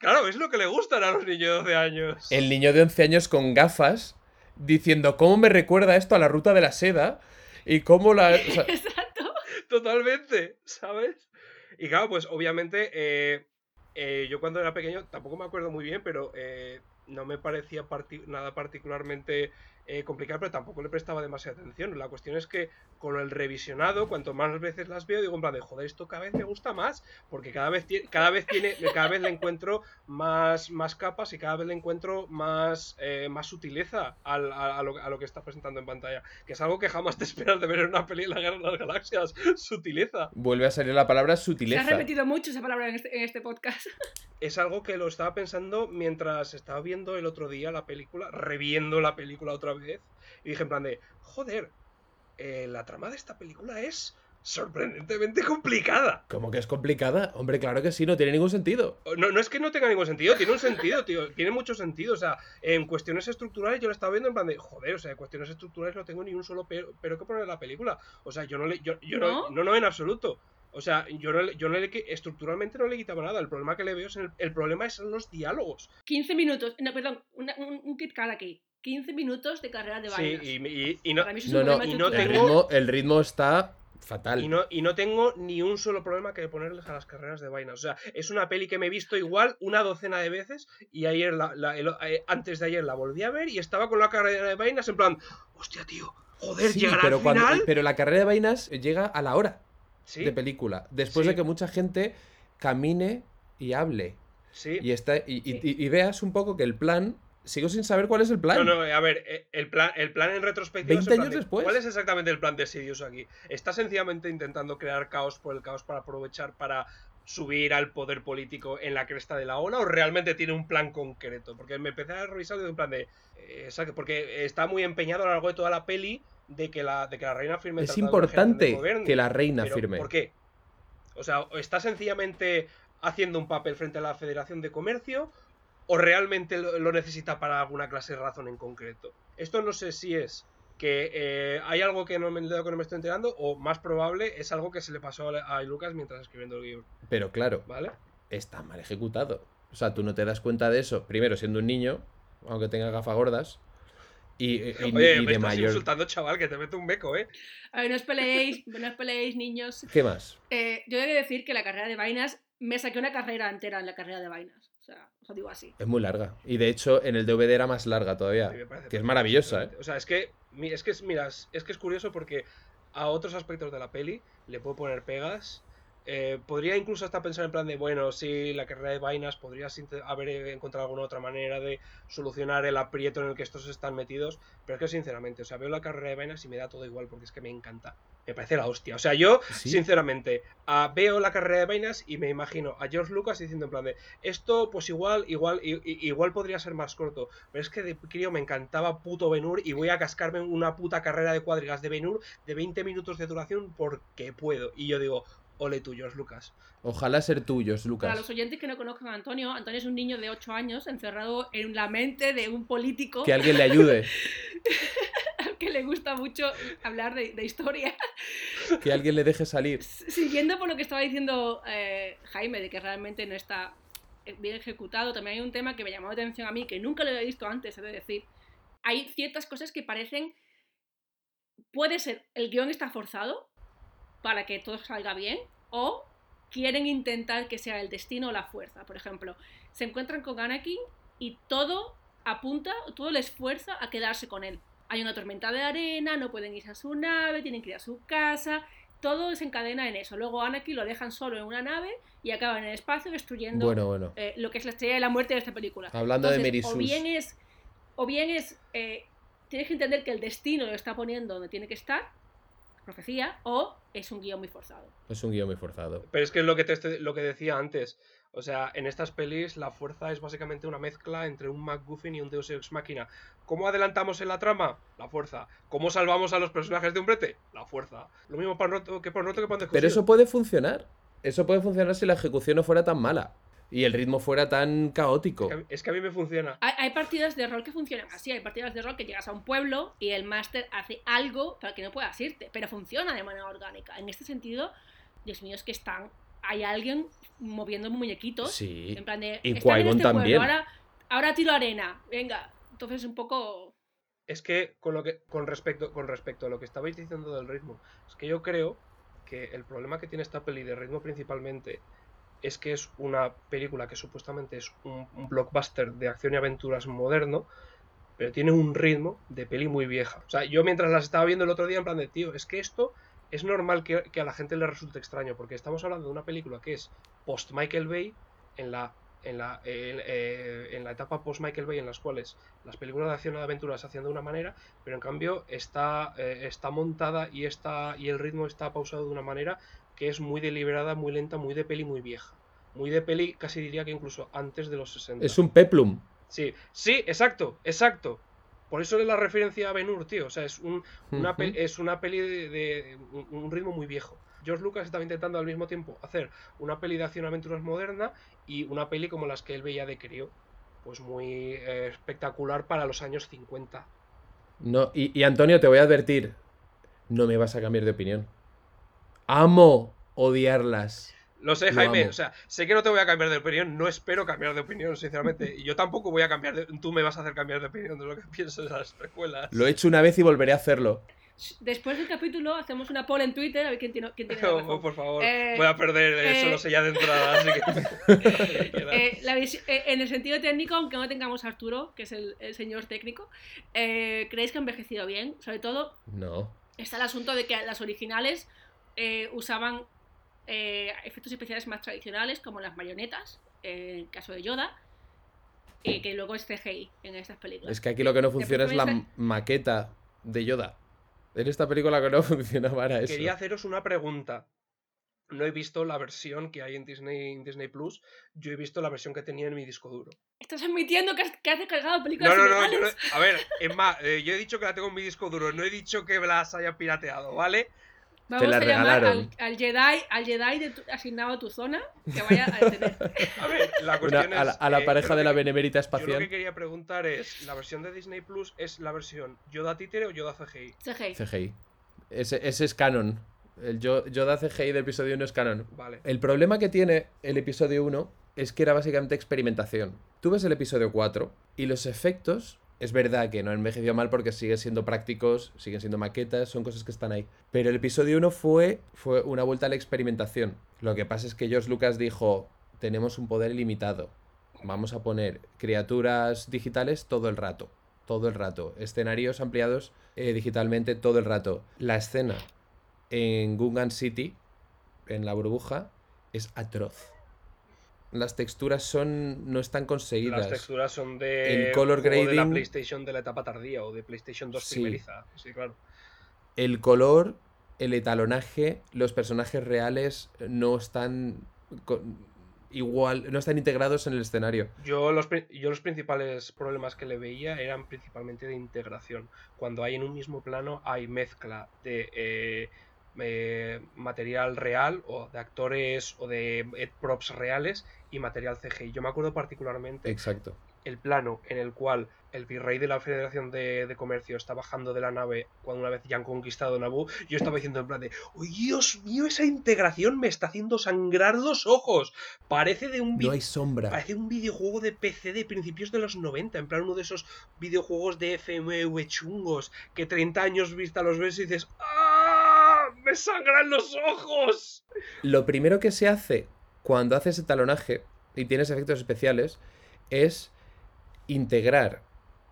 Claro, es lo que le gustan a los niños de 12 años. El niño de 11 años con gafas diciendo, ¿cómo me recuerda esto a la ruta de la seda? Y cómo la... o sea, Exacto. Totalmente, ¿sabes? Y claro, pues obviamente eh, eh, yo cuando era pequeño tampoco me acuerdo muy bien, pero eh, no me parecía parti- nada particularmente eh, complicado, pero tampoco le prestaba demasiada atención. La cuestión es que con el revisionado, cuanto más veces las veo, digo en plan de joder, esto cada vez me gusta más, porque cada vez tiene, cada vez tiene, cada vez le encuentro más, más capas y cada vez le encuentro más, eh, más sutileza al- a, a lo, a lo que está presentando en pantalla, que es algo que jamás te esperas de ver en una peli de la Guerra de las Galaxias, sutileza. vuelve a salir la palabra Se ha sutileza. repetido mucho esa palabra en este, en este podcast. Es algo que lo estaba pensando mientras estaba viendo el otro día la película, reviendo la película otra vez, y dije en plan de, joder, eh, la trama de esta película es sorprendentemente complicada. ¿Cómo que es complicada? Hombre, claro que sí, no tiene ningún sentido. No, no es que no tenga ningún sentido, tiene un sentido, tío, tiene mucho sentido. O sea, en cuestiones estructurales yo lo estaba viendo en plan de, joder, o sea, en cuestiones estructurales no tengo ni un solo pero, pero que poner en la película. O sea, yo no le, yo, yo no, ¿No? no, no, en absoluto. O sea, yo no, le- yo no le, que- estructuralmente no le quitaba nada. El problema que le veo es en el, el problema es en los diálogos. 15 minutos, no, perdón, una- un, un Kit aquí. 15 minutos de carrera de Sí, vainas. y, y- y no, Para mí eso es No, un no, problema y no El tengo- ritmo, el ritmo está fatal. Y no, y no tengo ni un solo problema que ponerles a las carreras de vainas. O sea, es una peli que me he visto igual una docena de veces y ayer, la, la- el- eh, antes de ayer la volví a ver y estaba con la carrera de vainas en plan, hostia, tío, joder, Sí, llegará pero, al cuando- final. pero la carrera de vainas llega a la hora Sí, de película. Después Sí. de que mucha gente camine y hable. sí. Y, está, y, y- y- y veas un poco que el plan. Sigo sin saber cuál es el plan. No, no, a ver, eh, el plan, el plan en retrospectiva. es 20 en plan años de, después. ¿Cuál es exactamente el plan de Sidious aquí? ¿Está sencillamente intentando crear caos por el caos para aprovechar para subir al poder político en la cresta de la ola o realmente tiene un plan concreto? Porque me empecé a revisar de un plan de. eh, porque está muy empeñado a lo largo de toda la peli de que la, de que la reina firme es importante que la reina firme. ¿Por qué? O sea, ¿o ¿está sencillamente haciendo un papel frente a la Federación de Comercio o realmente lo, necesita para alguna clase de razón en concreto? Esto no sé si es que eh, hay algo que no me, de que no me estoy enterando o más probable es algo que se le pasó a, Lucas mientras escribiendo el guion, Pero claro, ¿vale? está mal ejecutado. O sea, tú no te das cuenta de eso, primero siendo un niño, aunque tenga gafas gordas, y, y- y Oye, de me estás mayor. insultando, chaval, que te meto un beco, ¿eh? A ver, no os peleéis, no os peleéis, niños. ¿Qué más? Eh, yo he de decir que la carrera de vainas, me saqué una carrera entera en la carrera de vainas. Lo digo así. Es muy larga. Y de hecho, en el DVD era más larga todavía. Sí, Que es maravillosa, ¿eh? O sea, es que, es que, es- mira, es que es curioso porque a otros aspectos de la peli le puedo poner pegas. Eh, podría incluso hasta pensar en plan de, bueno, sí, la carrera de vainas, podrías haber encontrado alguna otra manera de solucionar el aprieto en el que estos están metidos. Pero es que, sinceramente, o sea, veo la carrera de vainas y me da todo igual porque es que me encanta. Me parece la hostia. O sea, yo, Sí. sinceramente, veo la carrera de vainas y me imagino a George Lucas diciendo en plan de, esto, pues igual, igual, i- i- igual podría ser más corto. Pero es que de crío me encantaba puto Benur y voy a cascarme una puta carrera de cuadrigas de Benur de 20 minutos de duración porque puedo. Y yo digo, ole tú, George Lucas. Ojalá ser tuyos, Para Lucas. los oyentes que no conozcan a Antonio, Antonio es un niño de 8 años encerrado en la mente de un político Que alguien le ayude. que le gusta mucho hablar de, de historia. Que alguien le deje salir. Siguiendo por lo que estaba diciendo eh, Jaime, de que realmente no está eh, bien ejecutado, también hay un tema que me llamó la atención a mí, que nunca lo había visto antes, he de decir. Hay ciertas cosas que parecen puede ser el guion está forzado para que todo salga bien o quieren intentar que sea el destino o la fuerza. Por ejemplo, se encuentran con Anakin y todo apunta, todo les fuerza a quedarse con él. Hay una tormenta de arena, no pueden irse a su nave, tienen que ir a su casa, todo desencadena en eso. Luego Anakin lo dejan solo en una nave y acaba en el espacio destruyendo Bueno, bueno. eh, lo que es la estrella de la muerte de esta película. Hablando de Merisus. O bien es, o bien es eh, tienes que entender que el destino lo está poniendo donde tiene que estar, profecía, o es un guion muy forzado. Es un guion muy forzado. Pero es que es lo que, te, lo que decía antes. O sea, en estas pelis la fuerza es básicamente una mezcla entre un MacGuffin y un Deus Ex Machina. ¿Cómo adelantamos en la trama? La fuerza. ¿Cómo salvamos a los personajes de un brete? La fuerza. Lo mismo pan roto que pan roto que de Pero eso puede funcionar. Eso puede funcionar si la ejecución no fuera tan mala. Y el ritmo fuera tan caótico. Es que, a mí- es que a mí me funciona. Hay, hay partidas de rol que funcionan así, hay partidas de rol que llegas a un pueblo y el máster hace algo para que no puedas irte, pero funciona de manera orgánica. En este sentido, Dios mío, es que están, hay alguien moviendo muñequitos, Sí. en plan de, Y "Están en Qui-Gon este pueblo, también. ahora, ahora tiro arena, venga. Entonces un poco... Es que con lo que con respecto con respecto a lo que estabais diciendo del ritmo, es que yo creo que el problema que tiene esta peli de ritmo principalmente es que es una película que supuestamente es un, un blockbuster de acción y aventuras moderno, pero tiene un ritmo de peli muy vieja. O sea, yo mientras las estaba viendo el otro día en plan de, tío, es que esto es normal que, que a la gente le resulte extraño, porque estamos hablando de una película que es post Michael Bay en la en la, eh, en la etapa post Michael Bay en las cuales las películas de acción y de aventura se hacían de una manera, pero en cambio está, eh, está montada y, está, y el ritmo está pausado de una manera que es muy deliberada, muy lenta, muy de peli muy vieja. Muy de peli, casi diría que incluso antes de los 60. Es un peplum. Sí, sí, exacto, exacto. Por eso es la referencia a Ben Hur, tío. O sea, es, un, una, Ujú. pe- es una peli de, de- un, un ritmo muy viejo. George Lucas estaba intentando al mismo tiempo hacer una peli de acción y aventuras moderna y una peli como las que él veía de crío. Pues muy eh, espectacular para los años 50. No, y, y, Antonio, te voy a advertir. No me vas a cambiar de opinión. Amo odiarlas. Lo sé, Jaime. O sea, sé que no te voy a cambiar de opinión. No espero cambiar de opinión, sinceramente. Y yo tampoco voy a cambiar de... Tú me vas a hacer cambiar de opinión de lo que pienso de las precuelas. Lo he hecho una vez y volveré a hacerlo. Después del capítulo hacemos una poll en Twitter a ver quién tiene, quién tiene la Oh, razón. por favor, Eh, voy a perder, eh, eh, eso lo sé ya de entrada, así que... Eh, la eh, en el sentido técnico, aunque no tengamos a Arturo, que es el, el señor técnico, eh, ¿creéis que ha envejecido bien? Sobre todo No. está el asunto de que las originales eh, usaban eh, efectos especiales más tradicionales, como las marionetas, eh, en el caso de Yoda, y que luego es CGI en estas películas. Es que aquí lo que no funciona es la maqueta de Yoda. En esta película que no funciona para eso. Quería haceros una pregunta. No he visto la versión que hay en Disney, en Disney Plus. Yo he visto la versión que tenía en mi disco duro. Estás admitiendo que has, que has descargado películas No, no, no. yo no- a ver, Emma, eh, yo he dicho que la tengo en mi disco duro. No he dicho que las haya pirateado, ¿vale? Vamos la a llamar regalaron. al, al Jedi, al Jedi de tu- asignado a tu zona que vaya a detener. A ver, la Una- cuestión a, la, es. a la pareja de la que- benemérita Yo lo que espacial. quería preguntar es: ¿la versión de Disney Plus es la versión Yoda títere o Yoda CGI? CGI. CGI. Ese, ese es canon. El Yo- Yoda CGI del episodio 1 es canon. Vale. El problema que tiene el episodio 1 es que era básicamente experimentación. Tú ves el episodio 4 y los efectos, es verdad que no han envejecido mal porque siguen siendo prácticos, siguen siendo maquetas, son cosas que están ahí. Pero el episodio 1 fue, fue una vuelta a la experimentación. Lo que pasa es que George Lucas dijo, tenemos un poder ilimitado. Vamos a poner criaturas digitales todo el rato. Todo el rato. Escenarios ampliados eh, digitalmente todo el rato. La escena en Gungan City, en la burbuja, es atroz. Las texturas son no están conseguidas. Las texturas son de. El color juego de la grading- PlayStation de la etapa tardía o de PlayStation 2 Sí. primeriza. Sí, claro. El color, el etalonaje, los personajes reales no están con- igual, no están integrados en el escenario. Yo los, yo los principales problemas que le veía eran principalmente de integración. Cuando hay en un mismo plano hay mezcla de eh, eh, material real o de actores o de eh, props reales y material CGI. Yo me acuerdo particularmente Exacto. el plano en el cual el virrey de la Federación de, de Comercio está bajando de la nave cuando una vez ya han conquistado Naboo, yo estaba diciendo en plan de, ¡Oh, Dios mío, esa integración me está haciendo sangrar los ojos! Parece de un No hay sombra. Parece un videojuego de PC de principios de los 90, en plan uno de esos videojuegos de FMV chungos que 30 años vista los ves y dices ¡Ah! ¡Me sangran los ojos! Lo primero que se hace cuando haces el talonaje y tienes efectos especiales es integrar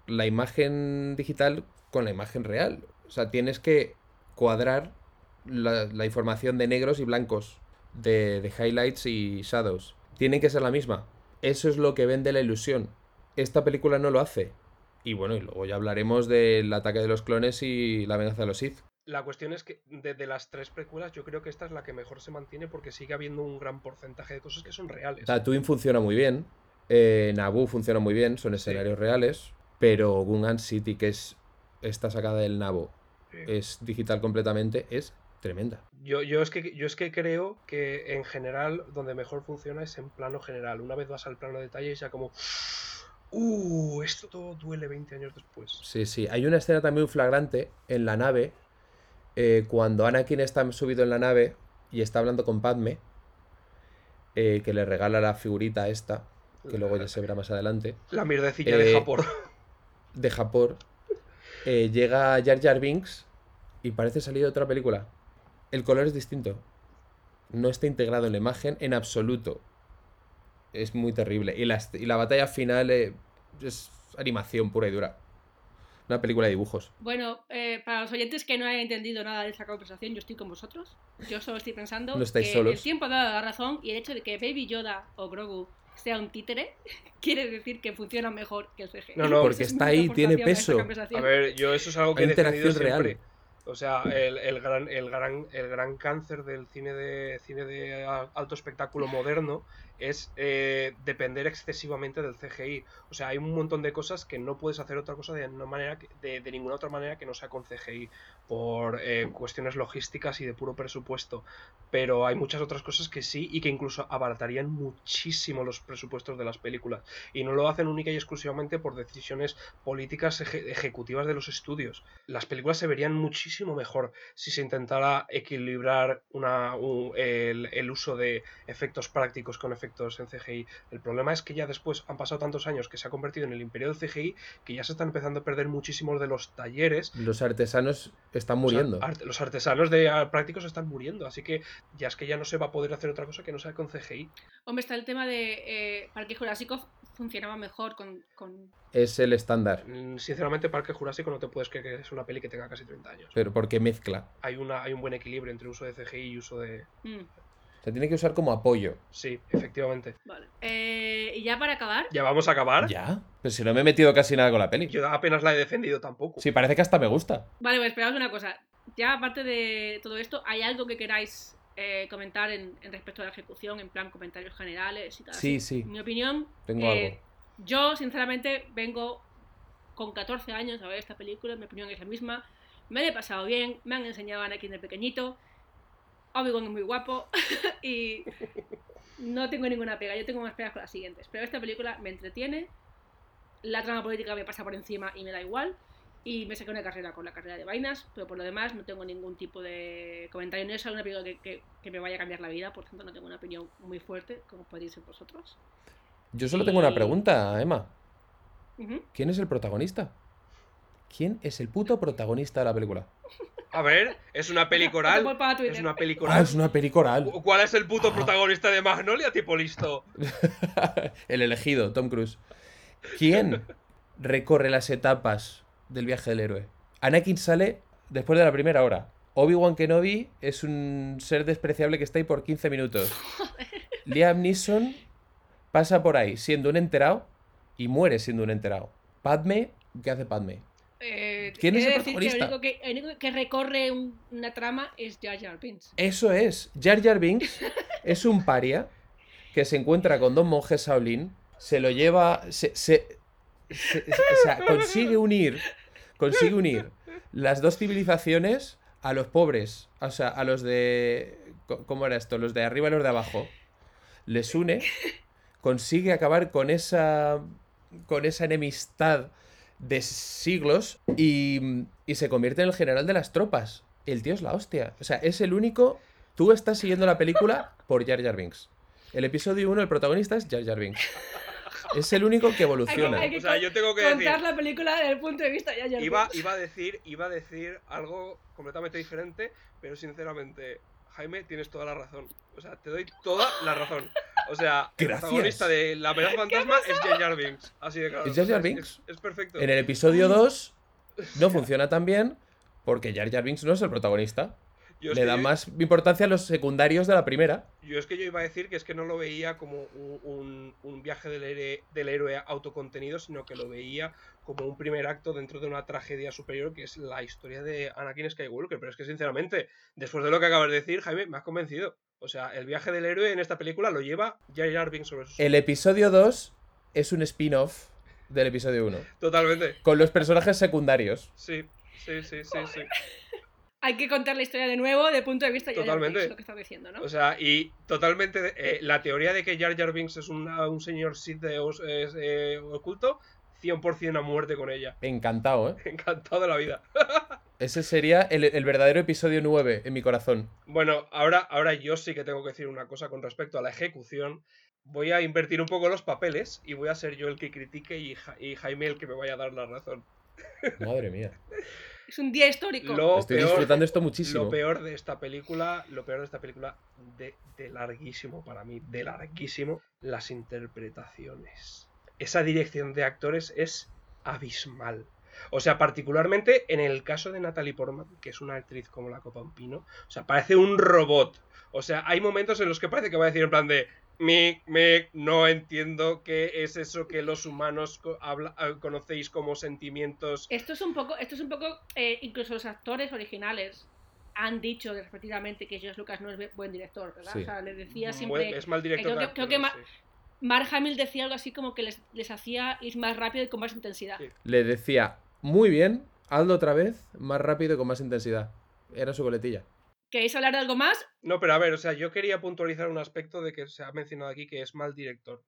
la imagen digital con la imagen real. O sea, tienes que cuadrar la, información de negros y blancos, de, de highlights y shadows. Tienen que ser la misma. Eso es lo que vende la ilusión. Esta película no lo hace. Y bueno, y luego ya hablaremos del ataque de los clones y la venganza de los Sith. La cuestión es que de, de las tres precuelas yo creo que esta es la que mejor se mantiene porque sigue habiendo un gran porcentaje de cosas que son reales. Tatooine funciona muy bien. Eh, Naboo funciona muy bien, son escenarios reales. Pero Gungan City, que es esta sacada del Nabo, Sí. es digital completamente, es tremenda. Yo, yo, es que, yo es que creo que en general donde mejor funciona es en plano general. Una vez vas al plano de detalle es ya como... Uh, esto todo duele 20 años después. Sí, sí. Hay una escena también muy flagrante en la nave. Eh, cuando Anakin está subido en la nave y está hablando con Padme. eh, que le regala la figurita esta. Que luego ya se verá más adelante. La mierdecilla de Eh, Japón. De Japón. eh, llega Jar Jar Binks. Y parece salir de otra película. El color es distinto. No está integrado en la imagen en absoluto. Es muy terrible. Y la, y la batalla final es animación pura y dura. Una película de dibujos. Bueno, eh, para los oyentes que no hayan entendido nada de esta conversación, yo estoy con vosotros. Yo solo estoy pensando No estáis que solos. el tiempo ha dado la razón y el hecho de que Baby Yoda o Grogu sea un títere quiere decir que funciona mejor que el CGI. No, no, porque es está ahí, tiene peso. A ver, yo eso es algo que he Hay defendido interacción real. siempre. O sea, el, el gran, el, gran, el gran cáncer del cine de cine de alto espectáculo moderno es eh, depender excesivamente del CGI. O sea, hay un montón de cosas que no puedes hacer otra cosa de, manera de, de ninguna otra manera que no sea con CGI, por eh, cuestiones logísticas y de puro presupuesto. Pero hay muchas otras cosas que sí y que incluso abaratarían muchísimo los presupuestos de las películas. Y no lo hacen única y exclusivamente por decisiones políticas eje- ejecutivas de los estudios. Las películas se verían muchísimo mejor si se intentara equilibrar una, un- el, el uso de efectos prácticos con efectos en CGI. El problema es que ya después han pasado tantos años que se ha convertido en el imperio del CGI que ya se están empezando a perder muchísimos de los talleres. Los artesanos están O sea, muriendo. art- los artesanos de ah, prácticos están muriendo, así que ya es que ya no se va a poder hacer otra cosa que no sea con CGI. Hombre, está el tema de eh, Parque Jurásico funcionaba mejor con... con- Es el estándar. Mm, Sinceramente, Parque Jurásico no te puedes creer que es una peli que tenga casi 30 años. Pero porque mezcla. Hay, una, hay un buen equilibrio entre uso de CGI y uso de... Mm, Se tiene que usar como apoyo. Sí, efectivamente. vale. Eh, y ya para acabar, ¿Ya vamos a acabar? ¿Ya? Pero si no me he metido casi nada con la peli. Yo apenas la he defendido tampoco. Sí, parece que hasta me gusta. Vale, pues esperamos una cosa. Ya aparte de todo esto, ¿hay algo que queráis eh, comentar en, en respecto a la ejecución, en plan comentarios generales y tal? Sí, así? sí. Mi opinión, Tengo eh, algo. yo sinceramente vengo con 14 años a ver esta película, mi opinión es la misma. Me la he pasado bien, me han enseñado a Anakin de pequeñito. Obi-Wan es muy guapo y no tengo ninguna pega. Yo tengo más pegas con las siguientes. Pero esta película me entretiene, la trama política me pasa por encima y me da igual. Y me saqué una carrera con la carrera de vainas, pero por lo demás no tengo ningún tipo de comentario. No es una película que, que- que me vaya a cambiar la vida, por tanto no tengo una opinión muy fuerte, como podéis ser vosotros. Yo solo tengo una y- pregunta, Emma. ¿Quién es el protagonista? ¿Quién es el puto protagonista de la película? A ver, es una peli coral. Para Twitter. Es una peli Ah, coral. es una peli coral. Cu- ¿Cuál es el puto Ah. protagonista de Magnolia, tipo listo? el elegido, Tom Cruise. ¿Quién recorre las etapas del viaje del héroe? Anakin sale después de la primera hora. Obi-Wan Kenobi es un ser despreciable que está ahí por 15 minutos. Liam Neeson pasa por ahí siendo un enterado y muere siendo un enterado. Padme, ¿qué hace Padme? Eh, ¿Quién es el protagonista? Que el, único que, el único que recorre un- una trama es Jar Jar Binks. Eso es. Jar Jar Binks es un paria que se encuentra con dos monjes Shaolin, se lo lleva, se, se- o sea, consigue unir, consigue unir las dos civilizaciones a los pobres, o sea, a los de, ¿cómo era esto? Los de arriba y los de abajo. Les une, consigue acabar con esa, con esa enemistad de siglos y, y se convierte en el general de las tropas. El tío es la hostia. O sea, es el único. Tú estás siguiendo la película por Jar Jar Binks. El episodio 1, el protagonista es Jar Jar Binks. Es el único que Hay que, evoluciona. hay que O sea, con- yo tengo que contar decir- la película desde el punto de vista de Jar Jar Iba, Binks. iba a decir, iba a decir algo completamente diferente, pero sinceramente, Jaime, tienes toda la razón. O sea, te doy toda la razón. O sea, el Gracias. protagonista de La amenaza fantasma es Jar Jar Binks. Así de claro. ¿Es Jar Binks? Es, es perfecto. En el episodio 2 no funciona tan bien porque Jar Jar Binks no es el protagonista. Yo Le da yo- más importancia a los secundarios de la primera. Yo es que yo iba a decir que es que no lo veía como un viaje del héroe, del héroe autocontenido, sino que lo veía como un primer acto dentro de una tragedia superior que es la historia de Anakin Skywalker. Pero es que sinceramente, después de lo que acabas de decir, Jaime, me has convencido. O sea, el viaje del héroe en esta película lo lleva Jar Jar Binks sobre sus... El episodio 2 es un spin-off del episodio 1. Totalmente. Con los personajes secundarios. Sí, sí, sí, sí, sí. Hay que contar la historia de nuevo desde el punto de vista de Jar Jar Totalmente. Binks, lo que estás diciendo, ¿no? O sea, y totalmente eh, la teoría de que Jar Jar Binks es una- un señor Sith de os- es, eh, oculto, 100% a muerte con ella. Encantado, ¿eh? Encantado de la vida. Ese sería el, el verdadero episodio 9 en mi corazón. Bueno, ahora, ahora yo sí que tengo que decir una cosa con respecto a la ejecución. Voy a invertir un poco los papeles y voy a ser yo el que critique y, Ja- y Jaime el que me vaya a dar la razón. Madre mía. es un día histórico. Lo Estoy peor, disfrutando esto muchísimo. lo peor de esta película, lo peor de esta película, de, de larguísimo para mí, de larguísimo, las interpretaciones. Esa dirección de actores es abismal. O sea, particularmente en el caso de Natalie Portman, que es una actriz como la copa un pino, o sea, parece un robot. O sea, hay momentos en los que parece que va a decir en plan de me, me, no entiendo qué es eso que los humanos co- habla- ah, conocéis como sentimientos. Esto es un poco, esto es un poco, eh, incluso los actores originales han dicho respectivamente que George Lucas no es buen director, ¿verdad? Sí. O sea, le decía Buen- siempre... es mal director. creo que- creo que actores, ma- sí. Mark Hamill decía algo así como que les, les hacía ir más rápido y con más intensidad. Sí. Le decía, muy bien, hazlo otra vez, más rápido y con más intensidad. Era su coletilla. ¿Queréis hablar de algo más? No, pero a ver, o sea, yo quería puntualizar un aspecto de que se ha mencionado aquí que es mal director.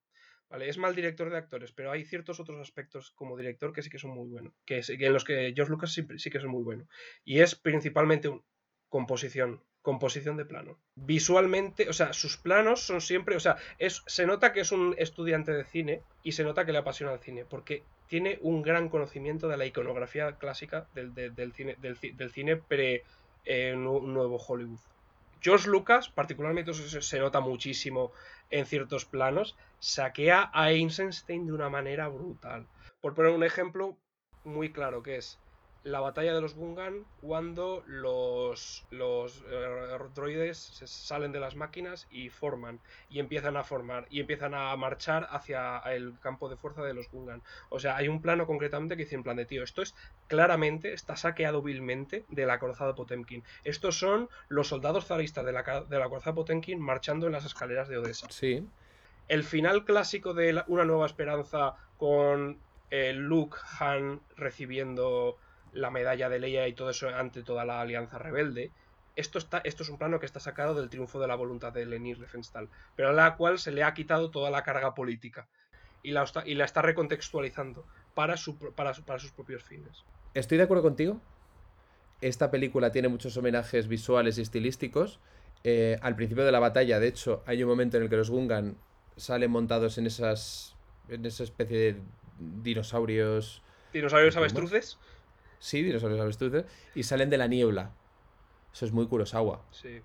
Vale, es mal director de actores, pero hay ciertos otros aspectos como director que sí que son muy buenos. Que, en los que George Lucas sí, sí que es muy bueno. Y es principalmente un, composición. Composición de plano. Visualmente, o sea, sus planos son siempre. O sea, es, se nota que es un estudiante de cine y se nota que le apasiona el cine. Porque tiene un gran conocimiento de la iconografía clásica del, de- del cine, del, ci- del cine pre eh, nu- nuevo Hollywood. George Lucas, particularmente eso se, nota muchísimo en ciertos planos, saquea a Eisenstein de una manera brutal. Por poner un ejemplo muy claro, que es la batalla de los Gungan cuando los, los eh, droides se salen de las máquinas y forman, y empiezan a formar, y empiezan a marchar hacia el campo de fuerza de los Gungan. O sea, hay un plano concretamente que dice en plan de tío, esto es claramente, está saqueado vilmente de la corazada Potemkin. Estos son los soldados zaristas de la, de la corazada Potemkin marchando en las escaleras de Odessa Sí. el final clásico de la- Una Nueva Esperanza con eh, Luke, Han recibiendo la medalla de Leia y todo eso ante toda la alianza rebelde. Esto, está, esto es un plano que está sacado del triunfo de la voluntad de Leni Riefenstahl, pero a la cual se le ha quitado toda la carga política y la, está- y la está recontextualizando para, su, para, su- para sus propios fines. Estoy de acuerdo contigo. Esta película tiene muchos homenajes visuales y estilísticos. Eh, al principio de la batalla, de hecho, hay un momento en el que los Gungan salen montados en esas. en esa especie de dinosaurios. Dinosaurios avestruces. Sí, dinosaurios avestruces. Y salen de la niebla. Eso es muy Kurosawa. Sí.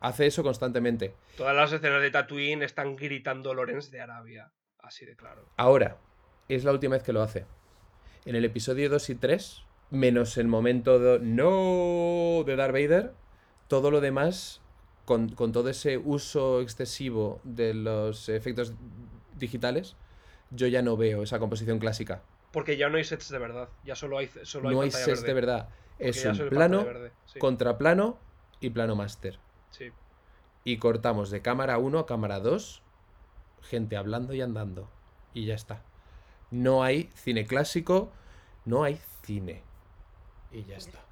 Hace eso constantemente. Todas las escenas de Tatooine están gritando Lorenz de Arabia. Así de claro. Ahora, es la última vez que lo hace. En el episodio 2 y 3, menos el momento de no de Darth Vader, todo lo demás, con, con todo ese uso excesivo de los efectos digitales, yo ya no veo esa composición clásica. Porque ya no hay sets de verdad. Ya solo hay, solo hay no hay sets verde. de verdad. Es un plano, pantalla verde, sí, contraplano y plano máster. sí. Y cortamos de cámara 1 a cámara 2, gente hablando y andando. Y ya está. No hay cine clásico, no hay cine. Y ya está.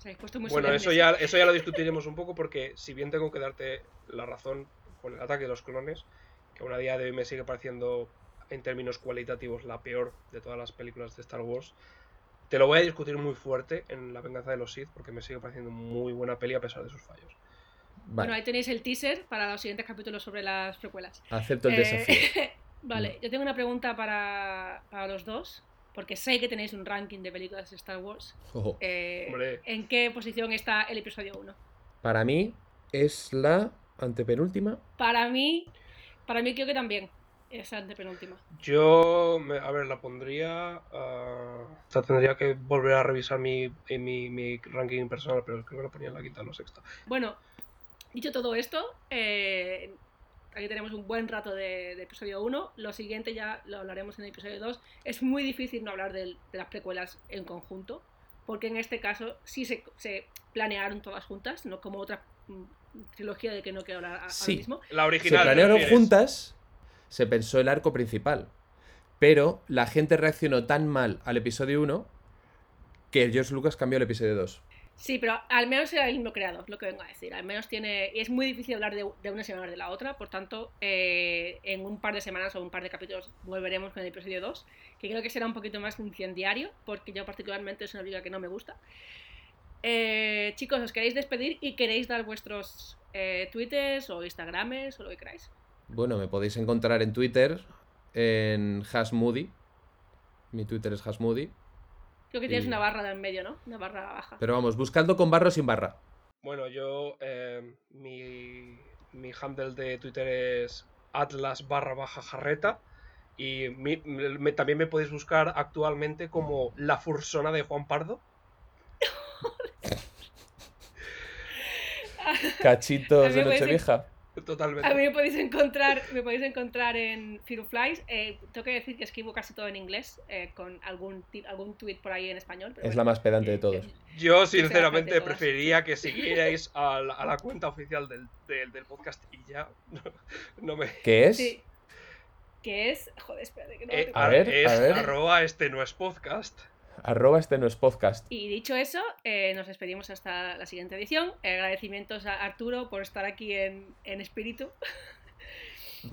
Bueno, eso ya, eso ya lo discutiremos un poco porque si bien tengo que darte la razón con el ataque de los clones, que aún a día de hoy me sigue pareciendo en términos cualitativos la peor de todas las películas de Star Wars, Te lo voy a discutir muy fuerte en La venganza de los Sith porque me sigue pareciendo muy buena peli a pesar de sus fallos. Bueno, ahí tenéis el teaser para los siguientes capítulos sobre las precuelas. acepto el Eh, desafío. vale, yo tengo una pregunta para, para los dos, porque sé que tenéis un ranking de películas de Star Wars. Ojo. Eh, Hombre. ¿En qué posición está el episodio 1? Para mí es la antepenúltima. Para mí, para mí creo que también es antepenúltima. Yo, me- a ver, la pondría. ah, o sea, tendría que volver a revisar mi, eh, mi, mi ranking personal, pero creo que la ponía en la quinta o la sexta. Bueno, dicho todo esto, eh, aquí tenemos un buen rato de, de episodio 1. Lo siguiente ya lo hablaremos en el episodio 2. Es muy difícil no hablar de las precuelas en conjunto, porque en este caso sí se, se planearon todas juntas, no como otra mm, trilogía de que no quiero hablar ahora Sí. mismo. La Se original. ¿te planearon juntas, se pensó el arco principal. Pero la gente reaccionó tan mal al episodio 1 que George Lucas cambió el episodio 2. Sí, pero al menos era el mismo creador, lo que vengo a decir. Al menos tiene. Y es muy difícil hablar de, una semana de la otra, por tanto, eh, en un par de semanas o un par de capítulos volveremos con el episodio 2, que creo que será un poquito más incendiario, porque yo particularmente es una película que no me gusta. Eh, chicos, ¿os queréis despedir y queréis dar vuestros eh, twitters o instagrames o lo que queráis? Bueno, me podéis encontrar en Twitter en Hasmoody. Mi Twitter es Hasmoody. Creo que tienes Y- una barra de en medio, ¿no? Una barra baja. Pero vamos, buscando con barra o sin barra. Bueno, yo. eh, mi, mi handle de Twitter es Atlas barra baja jarreta. Y mi- me- también me podéis buscar actualmente como La Fursona de Juan Pardo. Cachitos de Nochevieja. Totalmente. A mí me podéis encontrar, me podéis encontrar en Fireflies. Eh, tengo que decir que escribo casi todo en inglés, eh, con algún, ti- algún tweet por ahí en español. pero Es bueno. la más pedante de todos. Yo, sinceramente, preferiría que siguierais a la, a la cuenta oficial del, del, del podcast y ya. No, no me. ¿Qué es? Sí. Que es. Joder, espérate que no lo Eh, a ver, es a ver. arroba este no es podcast. Arroba este no es podcast. Y dicho eso, eh, nos despedimos hasta la siguiente edición. Agradecimientos a Arturo por estar aquí en, en espíritu,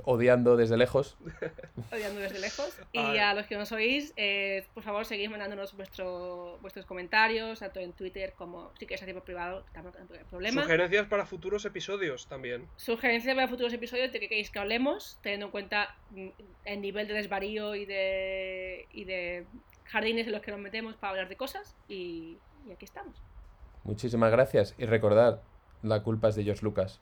Odiando desde lejos. odiando desde lejos. Y Ay. a los que nos oís, eh, por favor, seguid mandándonos vuestro, vuestros comentarios, tanto en Twitter como si queréis hacer por privado, tampoco hay problema. Sugerencias para futuros episodios también. Sugerencias para futuros episodios de que queréis que hablemos, teniendo en cuenta mm, el nivel de desvarío y de, y de jardines en los que nos metemos para hablar de cosas. Y, aquí estamos. Muchísimas gracias. Y recordad, la culpa es de George Lucas.